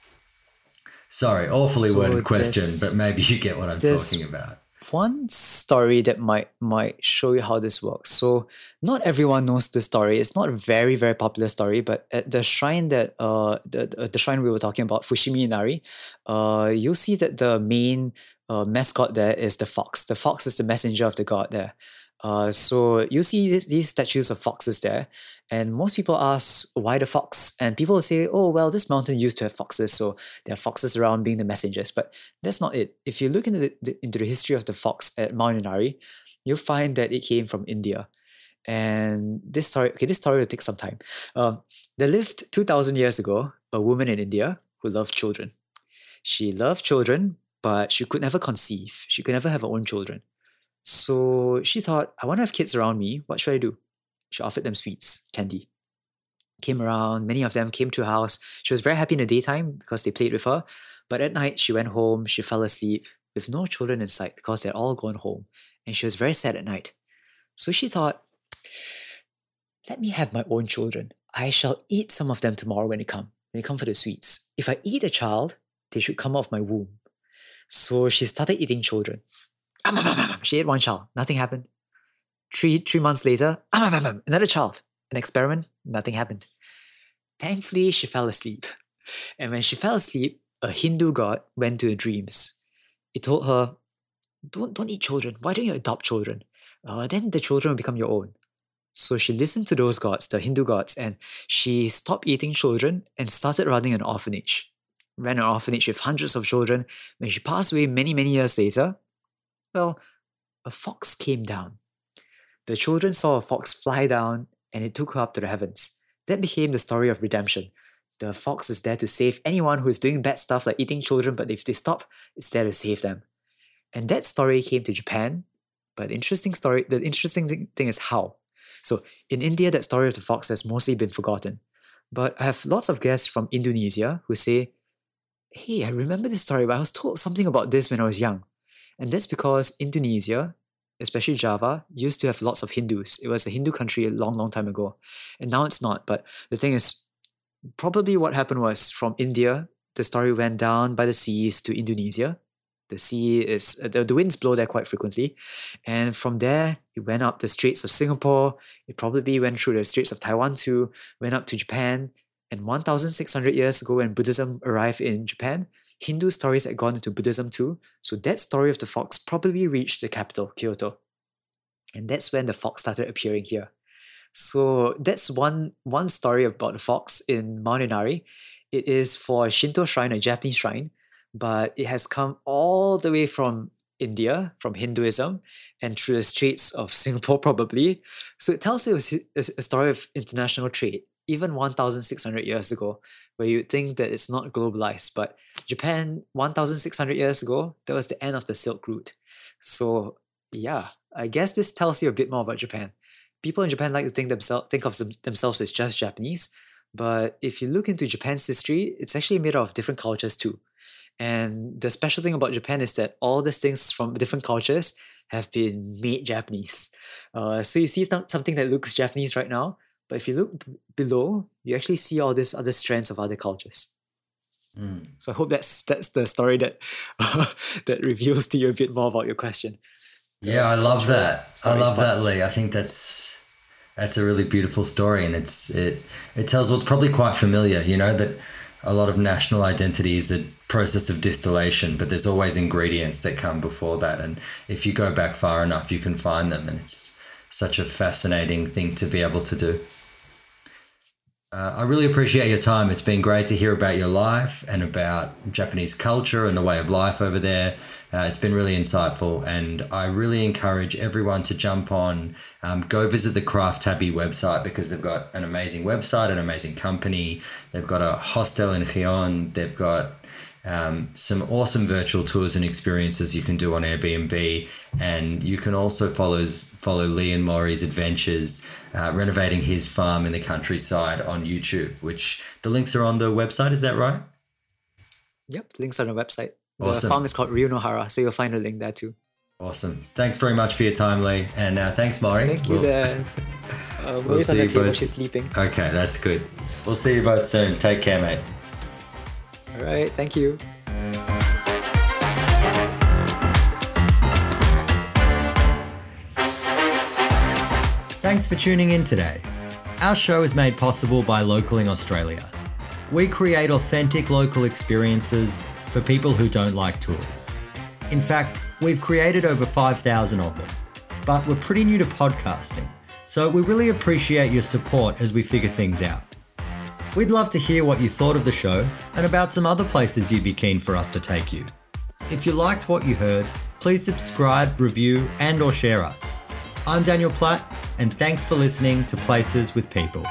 Sorry, awfully so worded question, but maybe you get what I'm talking about. One story that might might show you how this works. So not everyone knows the story. It's not a very very popular story, but at the shrine that uh the the shrine we were talking about, Fushimi Inari, uh you'll see that the main uh, mascot there is the fox. The fox is the messenger of the god there. Uh, so you see this, these statues of foxes there, and most people ask why the fox, and people say, "Oh, well, this mountain used to have foxes, so there are foxes around being the messengers." But that's not it. If you look into the, the into the history of the fox at Mount Inari, you'll find that it came from India. And this story, okay, this story will take some time. Um, there lived two thousand years ago a woman in India who loved children. She loved children, but she could never conceive. She could never have her own children. So she thought, I want to have kids around me. What should I do? She offered them sweets, candy. Came around, many of them came to her house. She was very happy in the daytime because they played with her. But at night, she went home, she fell asleep with no children in sight because they're all gone home. And she was very sad at night. So she thought, let me have my own children. I shall eat some of them tomorrow when they come, when they come for the sweets. If I eat a child, they should come out of my womb. So she started eating children. She ate one child. Nothing happened. Three three months later, another child. An experiment. Nothing happened. Thankfully, she fell asleep. And when she fell asleep, a Hindu god went to her dreams. He told her, "Don't don't eat children. Why don't you adopt children? Uh, then the children will become your own." So she listened to those gods, the Hindu gods, and she stopped eating children and started running an orphanage. Ran an orphanage with hundreds of children. When she passed away many, many years later, well, a fox came down. The children saw a fox fly down and it took her up to the heavens. That became the story of redemption. The fox is there to save anyone who is doing bad stuff like eating children, but if they stop, it's there to save them. And that story came to Japan. But interesting story, the interesting thing is how. So in India, that story of the fox has mostly been forgotten. But I have lots of guests from Indonesia who say, Hey, I remember this story, but I was told something about this when I was young. And that's because Indonesia, especially Java, used to have lots of Hindus. It was a Hindu country a long, long time ago. And now it's not. But the thing is, probably what happened was from India, the story went down by the seas to Indonesia. The sea is, uh, the, the winds blow there quite frequently. And from there, it went up the Straits of Singapore. It probably went through the Straits of Taiwan too, went up to Japan. And 1,600 years ago, when Buddhism arrived in Japan, Hindu stories had gone into Buddhism too, so that story of the fox probably reached the capital, Kyoto. And that's when the fox started appearing here. So that's one one story about the fox in Mount Inari. It is for a Shinto shrine, a Japanese shrine, but it has come all the way from India, from Hinduism, and through the streets of Singapore, probably. So it tells you a, a story of international trade, even 1,600 years ago where you'd think that it's not globalized. But Japan, 1,600 years ago, that was the end of the Silk Route. So, yeah, I guess this tells you a bit more about Japan. People in Japan like to think, themselves, think of themselves as just Japanese, but if you look into Japan's history, it's actually made up of different cultures too. And the special thing about Japan is that all these things from different cultures have been made Japanese. Uh, so you see some, something that looks Japanese right now, but if you look b- below, you actually see all these other strands of other cultures. Mm. So I hope that's that's the story that uh, that reveals to you a bit more about your question. Yeah, I love that. I love that, Lee. I think that's that's a really beautiful story, and it's it it tells what's probably quite familiar. You know that a lot of national identity is a process of distillation, but there's always ingredients that come before that, and if you go back far enough, you can find them, and it's such a fascinating thing to be able to do. Uh, I really appreciate your time. It's been great to hear about your life and about Japanese culture and the way of life over there. Uh, it's been really insightful, and I really encourage everyone to jump on, um, go visit the Craft Tabby website because they've got an amazing website, an amazing company. They've got a hostel in Gion. They've got um, some awesome virtual tours and experiences you can do on Airbnb, and you can also follow follow Lee and Mori's adventures uh, renovating his farm in the countryside on YouTube. Which the links are on the website. Is that right? Yep, links on the website. Awesome. The farm is called Ryunohara, so you'll find a link there too. Awesome. Thanks very much for your time, Lee, and uh, thanks, Mori. Thank you, we'll, Dan. Uh, we'll see on the table. Both. She's sleeping. Okay, that's good. We'll see you both soon. Take care, mate. All right, thank you. Thanks for tuning in today. Our show is made possible by Localing Australia. We create authentic local experiences for people who don't like tours. In fact, we've created over 5,000 of them. But we're pretty new to podcasting, so we really appreciate your support as we figure things out. We'd love to hear what you thought of the show and about some other places you'd be keen for us to take you. If you liked what you heard, please subscribe, review, and or share us. I'm Daniel Platt, and thanks for listening to Places with People.